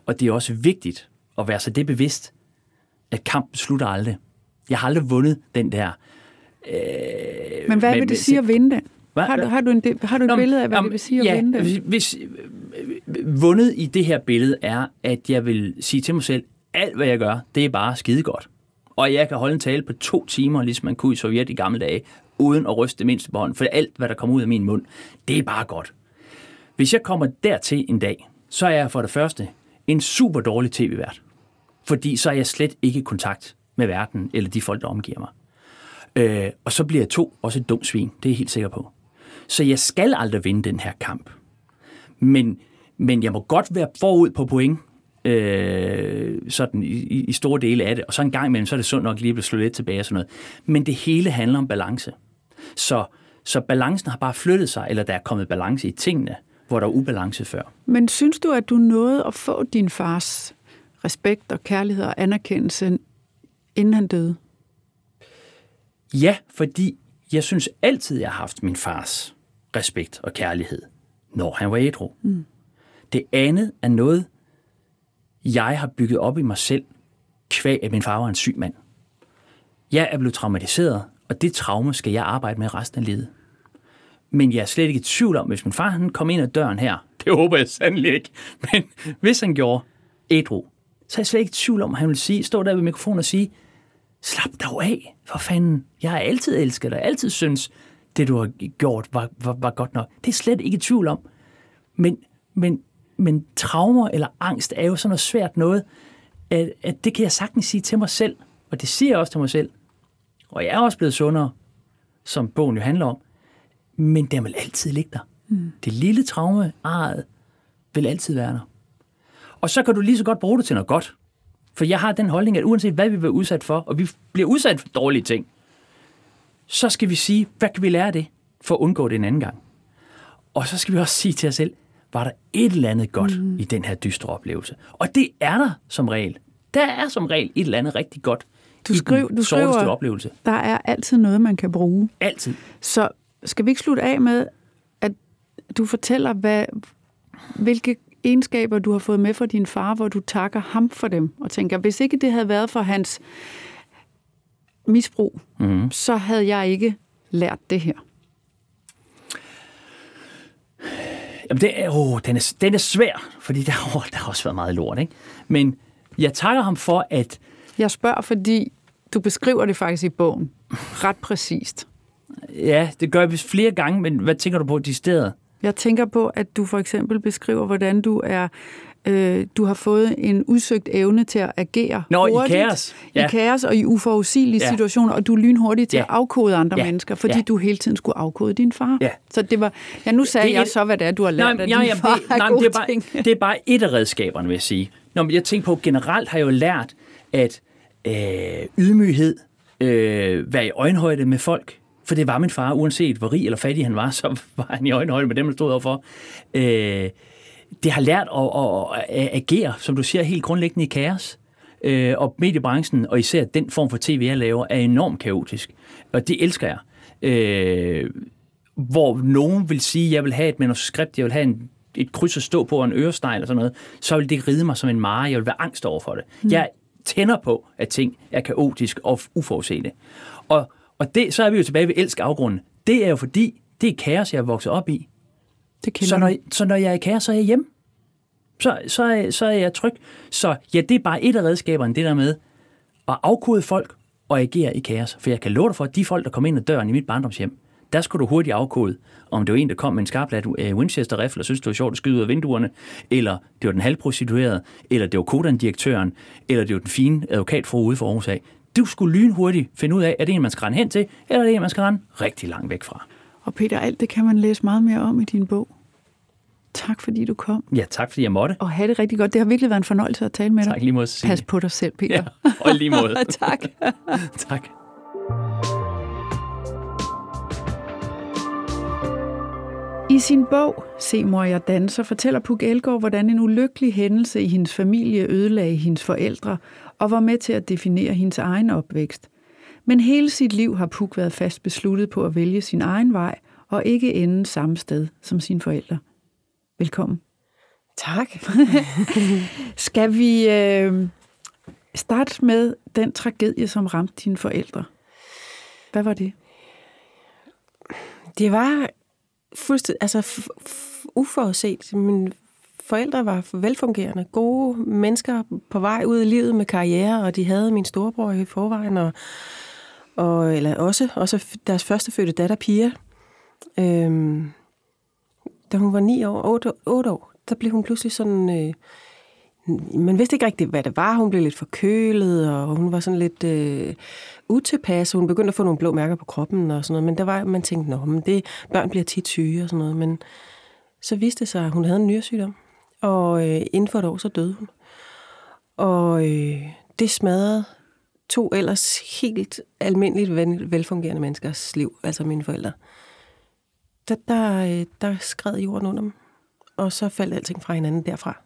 Og det er også vigtigt at være så det bevidst, at kampen slutter aldrig. Jeg har aldrig vundet den der. Øh, Men hvad men, vil det sige at vinde den? Hvad? Har du, har du, en, har du et Nå, billede af, hvad om, det vil sige at ja, vinde den? Hvis, vundet i det her billede er, at jeg vil sige til mig selv, alt hvad jeg gør, det er bare skide godt. Og jeg kan holde en tale på to timer, ligesom man kunne i Sovjet i gamle dage, uden at ryste det mindste på hånden, for alt, hvad der kommer ud af min mund, det er bare godt. Hvis jeg kommer dertil en dag, så er jeg for det første en super dårlig tv-vært. Fordi så er jeg slet ikke i kontakt med verden, eller de folk, der omgiver mig. Øh, og så bliver jeg to også et dumt svin, det er jeg helt sikker på. Så jeg skal aldrig vinde den her kamp. Men, men jeg må godt være forud på point, øh, sådan i, i store dele af det. Og så en gang imellem, så er det sundt nok lige at blive slået lidt tilbage og sådan noget. Men det hele handler om balance. Så, så balancen har bare flyttet sig, eller der er kommet balance i tingene, hvor der er ubalance før. Men synes du, at du nåede at få din fars respekt og kærlighed og anerkendelse, inden han døde? Ja, fordi jeg synes altid, jeg har haft min fars respekt og kærlighed, når han var ædru. Mm. Det andet er noget, jeg har bygget op i mig selv, kvæg at min far var en syg mand. Jeg er blevet traumatiseret, og det traume skal jeg arbejde med resten af livet. Men jeg er slet ikke i tvivl om, hvis min far han kom ind ad døren her, det håber jeg sandelig ikke, men hvis han gjorde ædru, så er jeg slet ikke i tvivl om, at han vil sige, stå der ved mikrofonen og sige, slap dog af, for fanden. Jeg har altid elsket dig, altid synes, det du har gjort var, var, var godt nok. Det er slet ikke i tvivl om. Men, men, men traumer eller angst er jo sådan noget svært noget, at, at det kan jeg sagtens sige til mig selv, og det siger jeg også til mig selv. Og jeg er også blevet sundere, som bogen jo handler om. Men den vil altid ligge der. Mm. Det lille traume, arret, vil altid være der. Og så kan du lige så godt bruge det til noget godt. For jeg har den holdning, at uanset hvad vi bliver udsat for, og vi bliver udsat for dårlige ting, så skal vi sige, hvad kan vi lære af det, for at undgå det en anden gang. Og så skal vi også sige til os selv, var der et eller andet godt mm. i den her dystre oplevelse. Og det er der som regel. Der er som regel et eller andet rigtig godt du skriver, du skriver, oplevelse. Der er altid noget, man kan bruge. Altid. Så skal vi ikke slutte af med, at du fortæller, hvad, hvilke egenskaber, du har fået med fra din far, hvor du takker ham for dem, og tænker, hvis ikke det havde været for hans misbrug, mm. så havde jeg ikke lært det her. Jamen, det er, oh, den, er, den er svær, fordi der, oh, der har også været meget lort, ikke? Men jeg takker ham for, at... Jeg spørger, fordi du beskriver det faktisk i bogen ret præcist. Ja, det gør vi flere gange, men hvad tænker du på de steder? Jeg tænker på, at du for eksempel beskriver, hvordan du er øh, du har fået en udsøgt evne til at agere Nå, hurtigt, i kaos. Ja. i kaos og i uforudsigelige ja. situationer, og du er lynhurtig til ja. at afkode andre ja. mennesker, fordi ja. du hele tiden skulle afkode din far. Ja. Så det var, ja, nu sagde det jeg et, så, hvad det er, du har lært nej, af din ja, far det, nej, det, er bare, det er bare et af redskaberne, vil jeg sige. Nå, men jeg tænker på, generelt har jeg jo lært, at øh, ydmyghed, øh, være i øjenhøjde med folk, for det var min far, uanset hvor rig eller fattig han var, så var han i øjenhøjde med dem, der stod overfor. Øh, det har lært at, at, at agere, som du siger, helt grundlæggende i kaos. Øh, og mediebranchen, og især den form for tv, jeg laver, er enormt kaotisk. Og det elsker jeg. Øh, hvor nogen vil sige, at jeg vil have et manuskript, jeg vil have en, et kryds at stå på og en ørestegl og sådan noget, så vil det ride mig som en mare. Jeg vil være angst over for det. Mm. Jeg tænder på, at ting er kaotisk og uforudsete. Og og det, så er vi jo tilbage ved elsk afgrunden. Det er jo fordi, det er kaos, jeg er vokset op i. Det så, når, så når jeg er i kaos, så er jeg hjemme. Så, så, er, så er jeg tryg. Så ja, det er bare et af redskaberne, det der med at afkode folk og agere i kaos. For jeg kan love dig for, at de folk, der kom ind ad døren i mit barndomshjem, der skulle du hurtigt afkode, om det var en, der kom med en skarplat uh, winchester rifle og synes, det var sjovt at skyde ud af vinduerne, eller det var den halvprostituerede, eller det var kodan-direktøren, eller det var den fine advokatfru ude for Aarhus af du skulle lynhurtigt finde ud af, er det en, man skal rende hen til, eller er det en, man skal rende rigtig langt væk fra. Og Peter, alt det kan man læse meget mere om i din bog. Tak fordi du kom. Ja, tak fordi jeg måtte. Og have det rigtig godt. Det har virkelig været en fornøjelse at tale med dig. Tak lige måde. Pas på dig selv, Peter. Ja, og lige måde. tak. tak. I sin bog, Se mor, jeg danser, fortæller Puk Elgård, hvordan en ulykkelig hændelse i hendes familie ødelagde hendes forældre og var med til at definere hendes egen opvækst. Men hele sit liv har Puk været fast besluttet på at vælge sin egen vej og ikke ende samme sted som sine forældre. Velkommen. Tak. Skal vi øh, starte med den tragedie, som ramte dine forældre? Hvad var det? Det var fuldstændig altså, uforudset. Min forældre var velfungerende, gode mennesker på vej ud i livet med karriere, og de havde min storebror i forvejen, og, og eller også, også deres første fødte datter, Pia. Øhm, da hun var ni år, otte, otte år, der blev hun pludselig sådan øh, man vidste ikke rigtigt, hvad det var. Hun blev lidt forkølet, og hun var sådan lidt øh, utilpas. Hun begyndte at få nogle blå mærker på kroppen og sådan noget. Men der var, man tænkte, nå, men det, børn bliver tit syge og sådan noget. Men så viste det sig, at hun havde en nyresygdom. Og øh, inden for et år, så døde hun. Og øh, det smadrede to ellers helt almindeligt velfungerende menneskers liv, altså mine forældre. Der, der, øh, der skred jorden under dem, og så faldt alting fra hinanden derfra.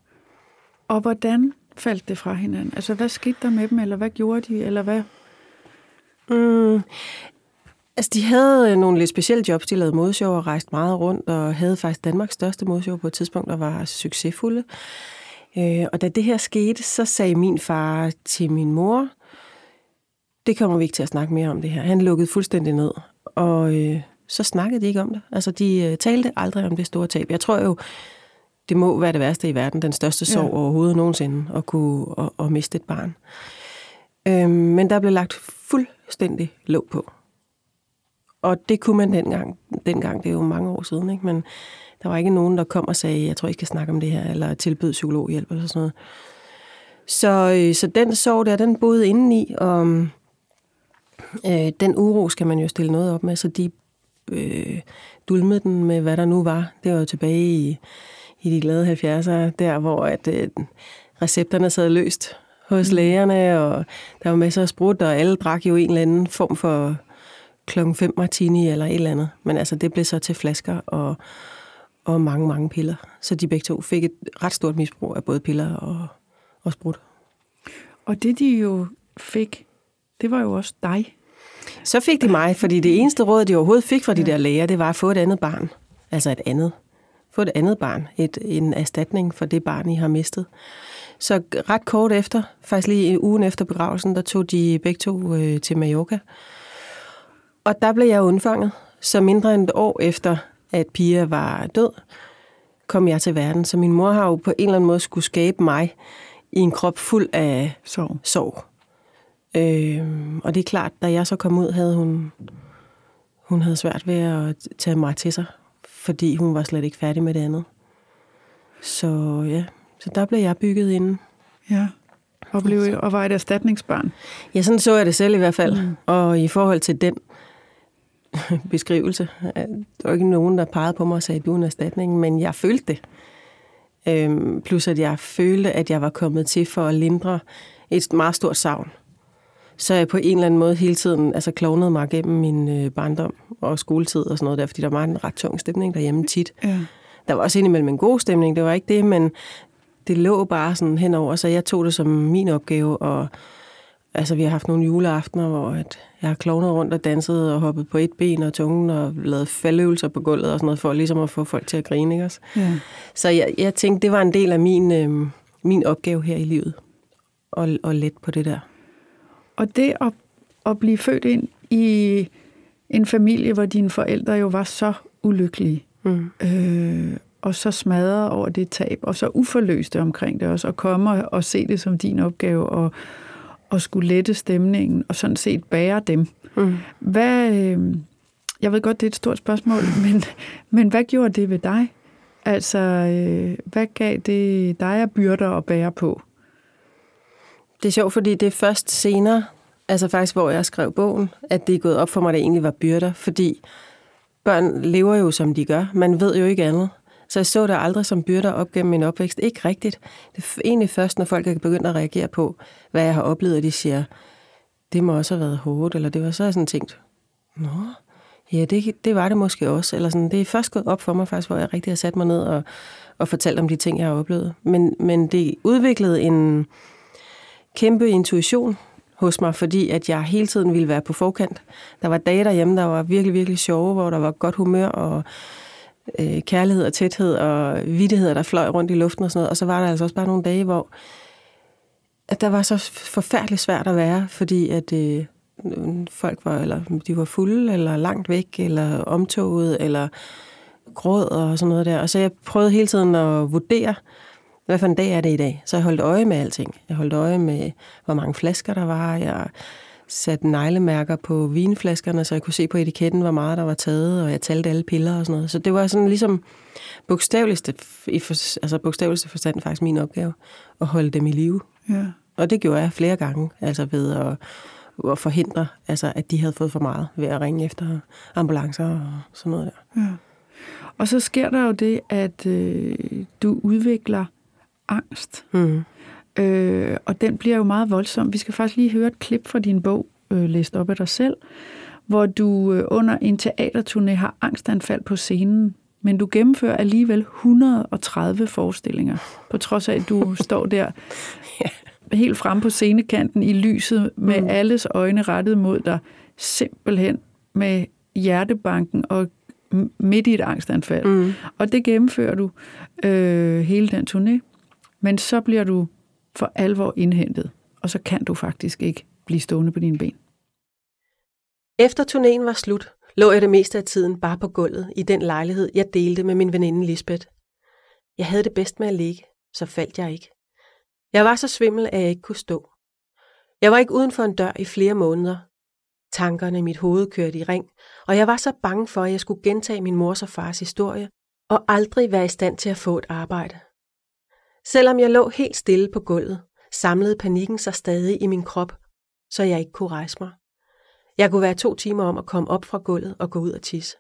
Og hvordan faldt det fra hinanden? Altså, hvad skete der med dem, eller hvad gjorde de, eller hvad? Mm, altså, de havde nogle lidt specielle jobs. De lavede modshow og rejste meget rundt, og havde faktisk Danmarks største modshow på et tidspunkt, der var succesfulde. Øh, og da det her skete, så sagde min far til min mor, det kommer vi ikke til at snakke mere om det her. Han lukkede fuldstændig ned, og øh, så snakkede de ikke om det. Altså, de øh, talte aldrig om det store tab. Jeg tror jo, det må være det værste i verden, den største sorg ja. overhovedet nogensinde, at kunne at, at miste et barn. Øhm, men der blev lagt fuldstændig låg på. Og det kunne man dengang. Dengang, det er jo mange år siden, ikke? men der var ikke nogen, der kom og sagde, jeg tror, I skal snakke om det her, eller tilbød psykologhjælp eller sådan noget. Så, øh, så den sorg der, den boede indeni, og øh, den uro skal man jo stille noget op med, så de øh, dulmede den med, hvad der nu var. Det var jo tilbage i, i de glade 70'ere, der hvor at, øh, recepterne sad løst hos mm. lægerne, og der var masser af sprut, og alle drak jo en eller anden form for klokken 5 martini eller et eller andet. Men altså, det blev så til flasker og, og mange, mange piller. Så de begge to fik et ret stort misbrug af både piller og, og sprut. Og det de jo fik, det var jo også dig. Så fik de mig, fordi det eneste råd, de overhovedet fik fra de der læger, det var at få et andet barn. Altså et andet. Få et andet barn. Et, en erstatning for det barn, I har mistet. Så ret kort efter, faktisk lige ugen efter begravelsen, der tog de begge to øh, til Mallorca. Og der blev jeg undfanget. Så mindre end et år efter, at Pia var død, kom jeg til verden. Så min mor har jo på en eller anden måde skulle skabe mig i en krop fuld af sorg. sorg. Øh, og det er klart, da jeg så kom ud, havde hun, hun havde svært ved at tage mig til sig, fordi hun var slet ikke færdig med det andet. Så ja, så der blev jeg bygget ind. Ja, og, blev, og var et erstatningsbarn. Ja, sådan så jeg det selv i hvert fald. Mm. Og i forhold til den beskrivelse, der var ikke nogen, der pegede på mig og sagde, du er en erstatning, men jeg følte det. Øhm, plus at jeg følte, at jeg var kommet til for at lindre et meget stort savn så jeg på en eller anden måde hele tiden altså klovnede mig gennem min øh, barndom og skoletid og sådan noget der, fordi der var en ret tung stemning derhjemme tit. Ja. Der var også indimellem en god stemning, det var ikke det, men det lå bare sådan henover, så jeg tog det som min opgave, og altså vi har haft nogle juleaftener, hvor at jeg har klovnet rundt og danset og hoppet på et ben og tungen og lavet faldøvelser på gulvet og sådan noget, for ligesom at få folk til at grine, ikke også? Ja. Så jeg, jeg tænkte, det var en del af min, øh, min opgave her i livet, og, og let på det der. Og det at, at blive født ind i en familie, hvor dine forældre jo var så ulykkelige, mm. øh, og så smadret over det tab, og så uforløste omkring det også, og komme og se det som din opgave, og, og skulle lette stemningen, og sådan set bære dem. Mm. Hvad, øh, jeg ved godt, det er et stort spørgsmål, men, men hvad gjorde det ved dig? Altså, øh, hvad gav det dig af byrder at bære på? Det er sjovt, fordi det er først senere, altså faktisk hvor jeg skrev bogen, at det er gået op for mig, at det egentlig var byrder, fordi børn lever jo, som de gør. Man ved jo ikke andet. Så jeg så det aldrig som byrder op gennem min opvækst. Ikke rigtigt. Det er egentlig først, når folk er begyndt at reagere på, hvad jeg har oplevet, og de siger, det må også have været hårdt, eller det var så sådan tænkt, nå, ja, det, det var det måske også. Eller sådan, det er først gået op for mig faktisk, hvor jeg rigtig har sat mig ned og, og fortalt om de ting, jeg har oplevet. Men, men det udviklede en, kæmpe intuition hos mig, fordi at jeg hele tiden ville være på forkant. Der var dage derhjemme, der var virkelig, virkelig sjove, hvor der var godt humør og øh, kærlighed og tæthed og vidtigheder, der fløj rundt i luften og sådan noget. Og så var der altså også bare nogle dage, hvor at der var så forfærdeligt svært at være, fordi at øh, folk var, eller de var fulde, eller langt væk, eller omtoget, eller gråd og sådan noget der. Og så jeg prøvede hele tiden at vurdere, hvad for en dag er det i dag? Så jeg holdt øje med alting. Jeg holdt øje med, hvor mange flasker der var. Jeg sat neglemærker på vinflaskerne, så jeg kunne se på etiketten, hvor meget der var taget, og jeg talte alle piller og sådan noget. Så det var sådan ligesom bogstaveligste, i for, altså bogstaveligste forstand faktisk min opgave, at holde dem i live. Ja. Og det gjorde jeg flere gange, altså ved at, at forhindre, altså at de havde fået for meget ved at ringe efter ambulancer og sådan noget der. ja. Og så sker der jo det, at øh, du udvikler angst. Mm. Øh, og den bliver jo meget voldsom. Vi skal faktisk lige høre et klip fra din bog, øh, læst op af dig selv, hvor du øh, under en teaterturné har angstanfald på scenen, men du gennemfører alligevel 130 forestillinger, på trods af, at du står der helt frem på scenekanten i lyset med Mm. alles øjne rettet mod dig, simpelthen med hjertebanken og midt i et angstanfald. Mm. Og det gennemfører du øh, hele den turné, men så bliver du for alvor indhentet, og så kan du faktisk ikke blive stående på dine ben. Efter turnéen var slut, lå jeg det meste af tiden bare på gulvet i den lejlighed, jeg delte med min veninde Lisbeth. Jeg havde det bedst med at ligge, så faldt jeg ikke. Jeg var så svimmel, at jeg ikke kunne stå. Jeg var ikke uden for en dør i flere måneder. Tankerne i mit hoved kørte i ring, og jeg var så bange for, at jeg skulle gentage min mors og fars historie, og aldrig være i stand til at få et arbejde. Selvom jeg lå helt stille på gulvet, samlede panikken sig stadig i min krop, så jeg ikke kunne rejse mig. Jeg kunne være to timer om at komme op fra gulvet og gå ud og tisse.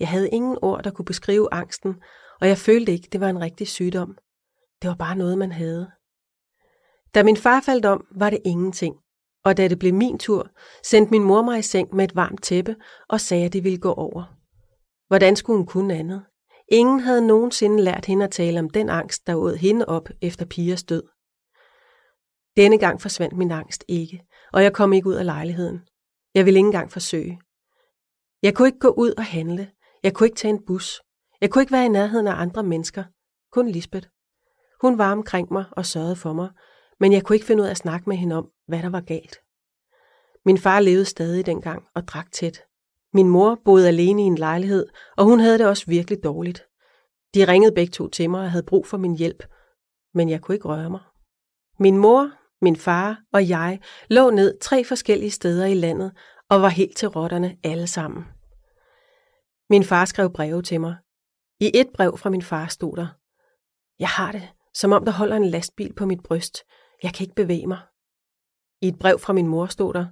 Jeg havde ingen ord, der kunne beskrive angsten, og jeg følte ikke, det var en rigtig sygdom. Det var bare noget, man havde. Da min far faldt om, var det ingenting. Og da det blev min tur, sendte min mor mig i seng med et varmt tæppe og sagde, at det ville gå over. Hvordan skulle hun kunne andet? Ingen havde nogensinde lært hende at tale om den angst, der åd hende op efter pigers død. Denne gang forsvandt min angst ikke, og jeg kom ikke ud af lejligheden. Jeg ville ikke engang forsøge. Jeg kunne ikke gå ud og handle. Jeg kunne ikke tage en bus. Jeg kunne ikke være i nærheden af andre mennesker. Kun Lisbeth. Hun var omkring mig og sørgede for mig, men jeg kunne ikke finde ud af at snakke med hende om, hvad der var galt. Min far levede stadig dengang og drak tæt. Min mor boede alene i en lejlighed, og hun havde det også virkelig dårligt. De ringede begge to til mig og havde brug for min hjælp, men jeg kunne ikke røre mig. Min mor, min far og jeg lå ned tre forskellige steder i landet og var helt til rotterne alle sammen. Min far skrev breve til mig. I et brev fra min far stod der, Jeg har det, som om der holder en lastbil på mit bryst. Jeg kan ikke bevæge mig. I et brev fra min mor stod der,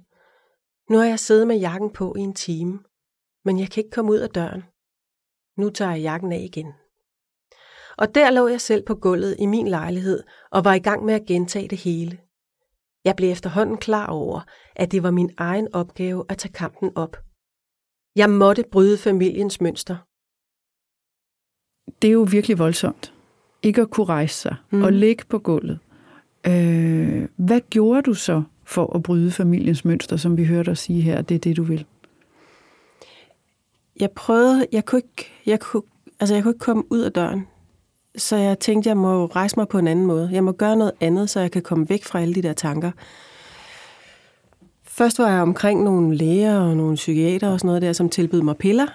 Nu har jeg siddet med jakken på i en time, men jeg kan ikke komme ud af døren. Nu tager jeg jakken af igen. Og der lå jeg selv på gulvet i min lejlighed og var i gang med at gentage det hele. Jeg blev efterhånden klar over, at det var min egen opgave at tage kampen op. Jeg måtte bryde familiens mønster. Det er jo virkelig voldsomt. Ikke at kunne rejse sig mm. Og ligge på gulvet. Øh, hvad gjorde du så for at bryde familiens mønster, som vi hørte dig sige her, det er det, du vil? Jeg prøvede, jeg kunne ikke, jeg kunne, altså jeg kunne ikke komme ud af døren. Så jeg tænkte, jeg må rejse mig på en anden måde. Jeg må gøre noget andet, så jeg kan komme væk fra alle de der tanker. Først var jeg omkring nogle læger og nogle psykiater og sådan noget der, som tilbød mig piller.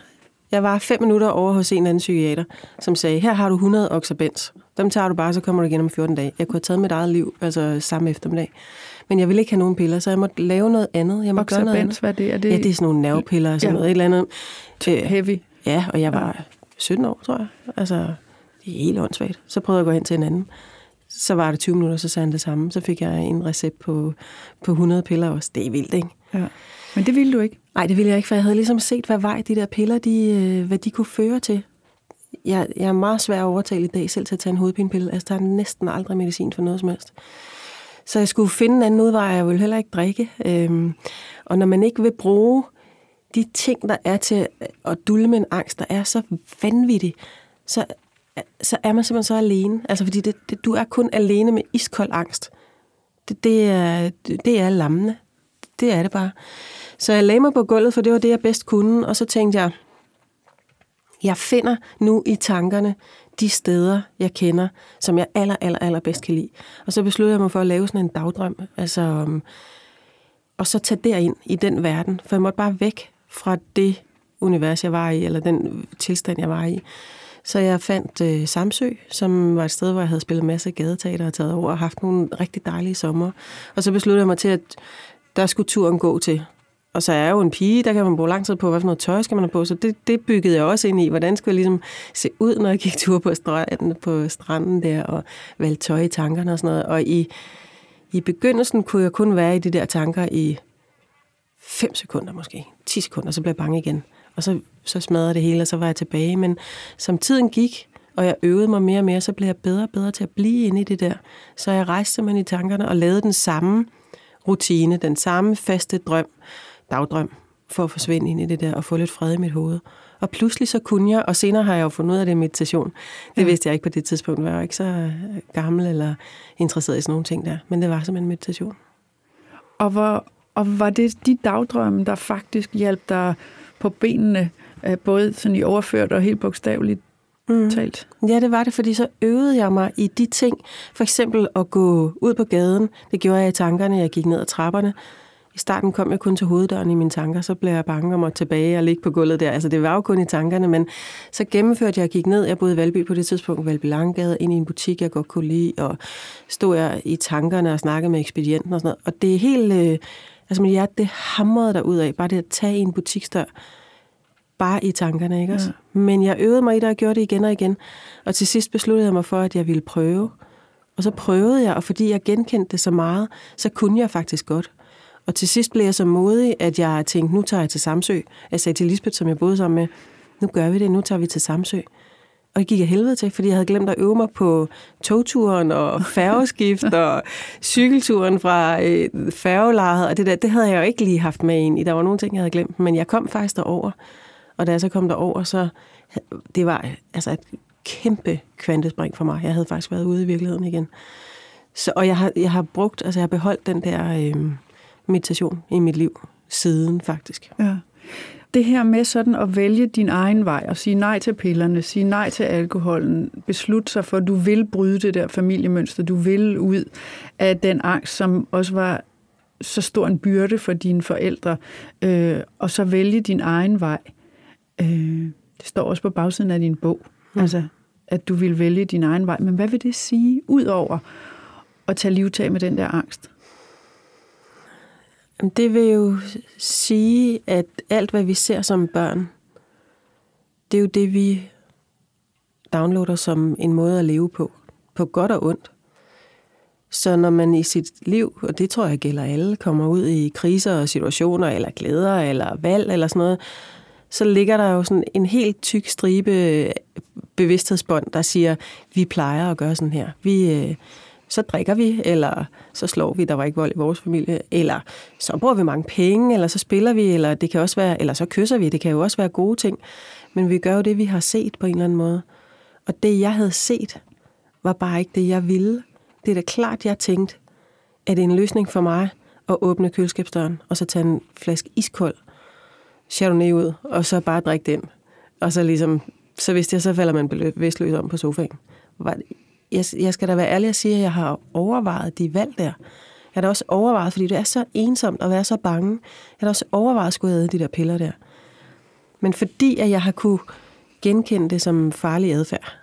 Jeg var fem minutter over hos en anden psykiater, som sagde, her har du 100 oxabens. Dem tager du bare, så kommer du igen om 14 dage. Jeg kunne have taget mit eget liv, altså samme eftermiddag. Men jeg ville ikke have nogen piller, så jeg måtte lave noget andet. Jeg måtte gøre noget andet. Hvad er det? Er det Ja, det er sådan nogle nervepiller og sådan Ja. noget. Et eller andet. Øh, heavy? Ja, og jeg var 17 år, tror jeg. Altså, det er helt åndssvagt. Så prøvede jeg at gå hen til en anden. Så var det 20 minutter, så sagde han det samme. Så fik jeg en recept på, på 100 piller også. Det er vildt, ikke? Ja. Men det ville du ikke. Nej, det ville jeg ikke, for jeg havde ligesom set, hvad vej de der piller, de, øh, hvad de kunne føre til. Jeg, jeg er meget svær at overtale i dag selv til at tage en hovedpinepille. Altså, jeg tager næsten aldrig medicin for noget som helst. Så jeg skulle finde en anden udvej, jeg ville heller ikke drikke. Øhm, og når man ikke vil bruge de ting, der er til at dulme en angst, der er så vanvittig, så, så er man simpelthen så alene. Altså, fordi det, det, du er kun alene med iskold angst. Det, det, er, det er lammende. Det er det bare. Så jeg lagde mig på gulvet, for det var det, jeg bedst kunne. Og så tænkte jeg, jeg finder nu i tankerne de steder, jeg kender, som jeg aller, aller, aller bedst kan lide. Og så besluttede jeg mig for at lave sådan en dagdrøm. Altså, um, og så tage derind i den verden. For jeg måtte bare væk fra det univers, jeg var i, eller den tilstand, jeg var i. Så jeg fandt øh, Samsø, som var et sted, hvor jeg havde spillet masser af gadeteater og taget over og haft nogle rigtig dejlige sommer. Og så besluttede jeg mig til, at der skulle turen gå til. Og så er jeg jo en pige, der kan man bruge lang tid på, hvad for noget tøj skal man have på. Så det, det byggede jeg også ind i. Hvordan skulle jeg ligesom se ud, når jeg gik tur på, stranden, på stranden der, og valgte tøj i tankerne og sådan noget. Og i, i begyndelsen kunne jeg kun være i de der tanker i 5 sekunder måske, 10 sekunder, så blev jeg bange igen. Og så, så smadrede det hele, og så var jeg tilbage. Men som tiden gik, og jeg øvede mig mere og mere, så blev jeg bedre og bedre til at blive inde i det der. Så jeg rejste mig i tankerne og lavede den samme rutine, den samme faste drøm, dagdrøm, for at forsvinde ind i det der og få lidt fred i mit hoved. Og pludselig så kunne jeg, og senere har jeg jo fundet ud af det meditation. Det ja. vidste jeg ikke på det tidspunkt, jeg var ikke så gammel eller interesseret i sådan nogle ting der. Men det var simpelthen meditation. Og, hvor, og var det de dagdrømme, der faktisk hjalp dig på benene, øh, både sådan i overført og helt bogstaveligt mm. talt? Ja, det var det, fordi så øvede jeg mig i de ting. For eksempel at gå ud på gaden. Det gjorde jeg i tankerne, jeg gik ned ad trapperne. I starten kom jeg kun til hoveddøren i mine tanker, så blev jeg bange om at tilbage og ligge på gulvet der. Altså det var jo kun i tankerne, men så gennemførte jeg og gik ned. Jeg boede i Valby på det tidspunkt, Valby Langgade, ind i en butik, jeg godt kunne lide, og stod jeg i tankerne og snakkede med ekspedienten og sådan noget. Og det er helt... Øh, altså mit hjerte, det hamrede der ud af. Bare det at tage i en butiksdør, bare i tankerne, ikke også? Ja. Men jeg øvede mig i det og gjorde det igen og igen. Og til sidst besluttede jeg mig for, at jeg ville prøve. Og så prøvede jeg, og fordi jeg genkendte det så meget, så kunne jeg faktisk godt. Og til sidst blev jeg så modig, at jeg tænkte, nu tager jeg til Samsø. Jeg sagde til Lisbeth, som jeg boede sammen med, nu gør vi det, nu tager vi til Samsø. Og det gik jeg helvede til, fordi jeg havde glemt at øve mig på togturen og færgeskift og cykelturen fra øh, færgelejet. Og det der, det havde jeg jo ikke lige haft med ind i. Der var nogle ting, jeg havde glemt. Men jeg kom faktisk derover. Og da jeg så kom derover, så det var altså et kæmpe kvantespring for mig. Jeg havde faktisk været ude i virkeligheden igen. Så, og jeg har, jeg har brugt, altså jeg har beholdt den der øh, meditation i mit liv siden faktisk. Ja. Det her med sådan at vælge din egen vej og sige nej til pillerne, sige nej til alkoholen, beslutte sig for, at du vil bryde det der familiemønster, du vil ud af den angst, som også var så stor en byrde for dine forældre, øh, og så vælge din egen vej. Øh, det står også på bagsiden af din bog, mm. altså at du vil vælge din egen vej. Men hvad vil det sige, ud over at tage livtag med den der angst? Det vil jo sige, at alt, hvad vi ser som børn, det er jo det, vi downloader som en måde at leve på. På godt og ondt. Så når man i sit liv, og det tror jeg gælder alle, kommer ud i kriser og situationer, eller glæder, eller valg, eller sådan noget, så ligger der jo sådan en helt tyk stribe bevidsthedsbånd, der siger, vi plejer at gøre sådan her. Vi, øh, så drikker vi, eller så slår vi, der var ikke vold i vores familie, eller så bruger vi mange penge, eller så spiller vi, eller det kan også være, eller så kysser vi, det kan jo også være gode ting. Men vi gør jo det, vi har set på en eller anden måde. Og det, jeg havde set, var bare ikke det, jeg ville. Det er da klart, jeg tænkte, at det er en løsning for mig at åbne køleskabsdøren, og så tage en flaske iskold Chardonnay ud, og så bare drikke den. Og så ligesom, så vidste jeg, så falder man bevidstløs om på sofaen. Jeg, jeg skal da være ærlig at sige, at jeg har overvejet de valg der. Jeg har da også overvejet, fordi det er så ensomt at være så bange. Jeg har da også overvejet at skulle æde de der piller der. Men fordi at jeg har kunne genkende det som farlig adfærd,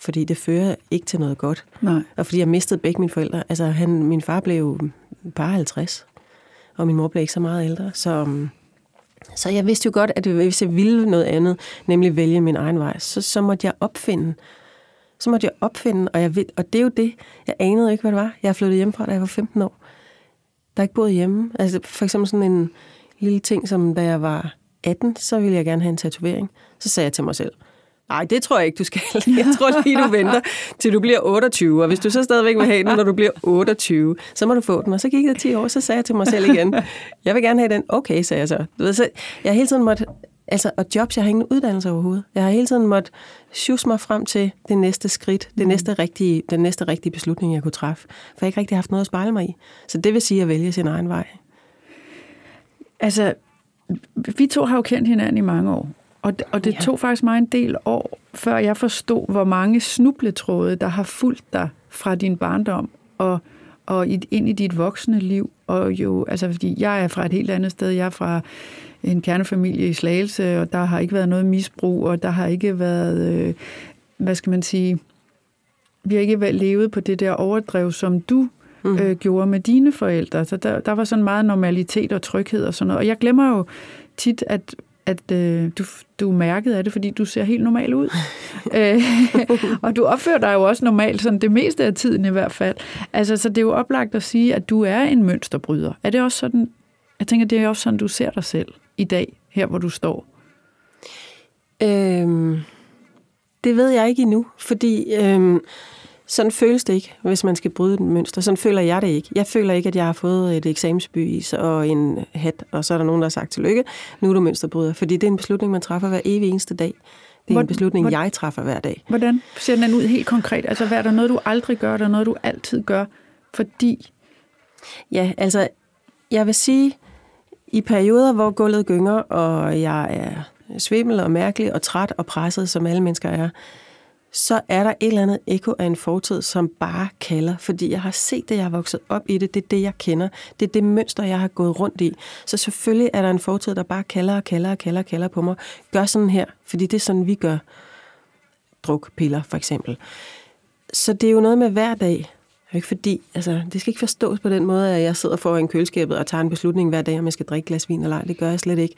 fordi det fører ikke til noget godt. Nej. Og fordi jeg mistede begge mine forældre. Altså, han, min far blev bare 50, og min mor blev ikke så meget ældre. Så, så jeg vidste jo godt, at hvis jeg ville noget andet, nemlig vælge min egen vej, så, så måtte jeg opfinde. Så måtte jeg opfinde, og, jeg og det er jo det, jeg anede ikke, hvad det var. Jeg flyttede hjemmefra, da jeg var 15 år. Der er ikke boet hjemme. Altså for eksempel sådan en lille ting, som da jeg var 18, så ville jeg gerne have en tatovering. Så sagde jeg til mig selv, Nej, det tror jeg ikke, du skal. Jeg tror lige, du venter, til du bliver 28. Og hvis du så stadigvæk vil have den, når du bliver 28, så må du få den. Og så gik det 10 år, så sagde jeg til mig selv igen, jeg vil gerne have den. Okay, sagde jeg så. Du ved, så jeg hele tiden måtte, altså, og jobs, jeg har ingen uddannelse overhovedet. Jeg har hele tiden måtte sjus mig frem til det næste skridt, det mm. næste rigtige, den næste rigtige beslutning, jeg kunne træffe. For jeg har ikke rigtig haft noget at spejle mig i. Så det vil sige at vælge sin egen vej. Altså, vi to har jo kendt hinanden i mange år. Og det, og det ja. tog faktisk mig en del år, før jeg forstod, hvor mange snubletråde, der har fulgt dig fra din barndom og, og ind i dit voksne liv. Og jo, altså, fordi jeg er fra et helt andet sted. Jeg er fra en kernefamilie i Slagelse, og der har ikke været noget misbrug, og der har ikke været, øh, hvad skal man sige, vi har ikke været levet på det der overdrev, som du mm. øh, gjorde med dine forældre. Så der, der var sådan meget normalitet og tryghed og sådan noget. Og jeg glemmer jo tit, at at øh, du, du er mærket af det, fordi du ser helt normal ud. øh, og du opfører dig jo også normalt, sådan det meste af tiden i hvert fald. Altså, så det er jo oplagt at sige, at du er en mønsterbryder. Er det også sådan, jeg tænker, det er også sådan, du ser dig selv i dag, her hvor du står? Øhm, det ved jeg ikke endnu, fordi øhm, sådan føles det ikke, hvis man skal bryde et mønster. Sådan føler jeg det ikke. Jeg føler ikke, at jeg har fået et eksamensbevis og en hat, og så er der nogen, der har sagt tillykke, nu er du mønsterbryder. Fordi det er en beslutning, man træffer hver evig eneste dag. Det er Hvor, en beslutning, hvor, jeg træffer hver dag. Hvordan ser den ud helt konkret? Altså, hvad er der noget, du aldrig gør, der er noget, du altid gør, fordi... Ja, altså, jeg vil sige, i perioder, hvor gulvet gynger, og jeg er svimmel og mærkelig og træt og presset, som alle mennesker er, så er der et eller andet ekko af en fortid, som bare kalder, fordi jeg har set det, jeg har vokset op i det, det er det, jeg kender, det er det mønster, jeg har gået rundt i. Så selvfølgelig er der en fortid, der bare kalder og kalder og kalder og kalder på mig. Gør sådan her, fordi det er sådan, vi gør. Druk piller, for eksempel. Så det er jo noget med hver dag. Ikke fordi, altså, det skal ikke forstås på den måde, at jeg sidder foran køleskabet og tager en beslutning hver dag, om jeg skal drikke glas vin eller ej. Det gør jeg slet ikke.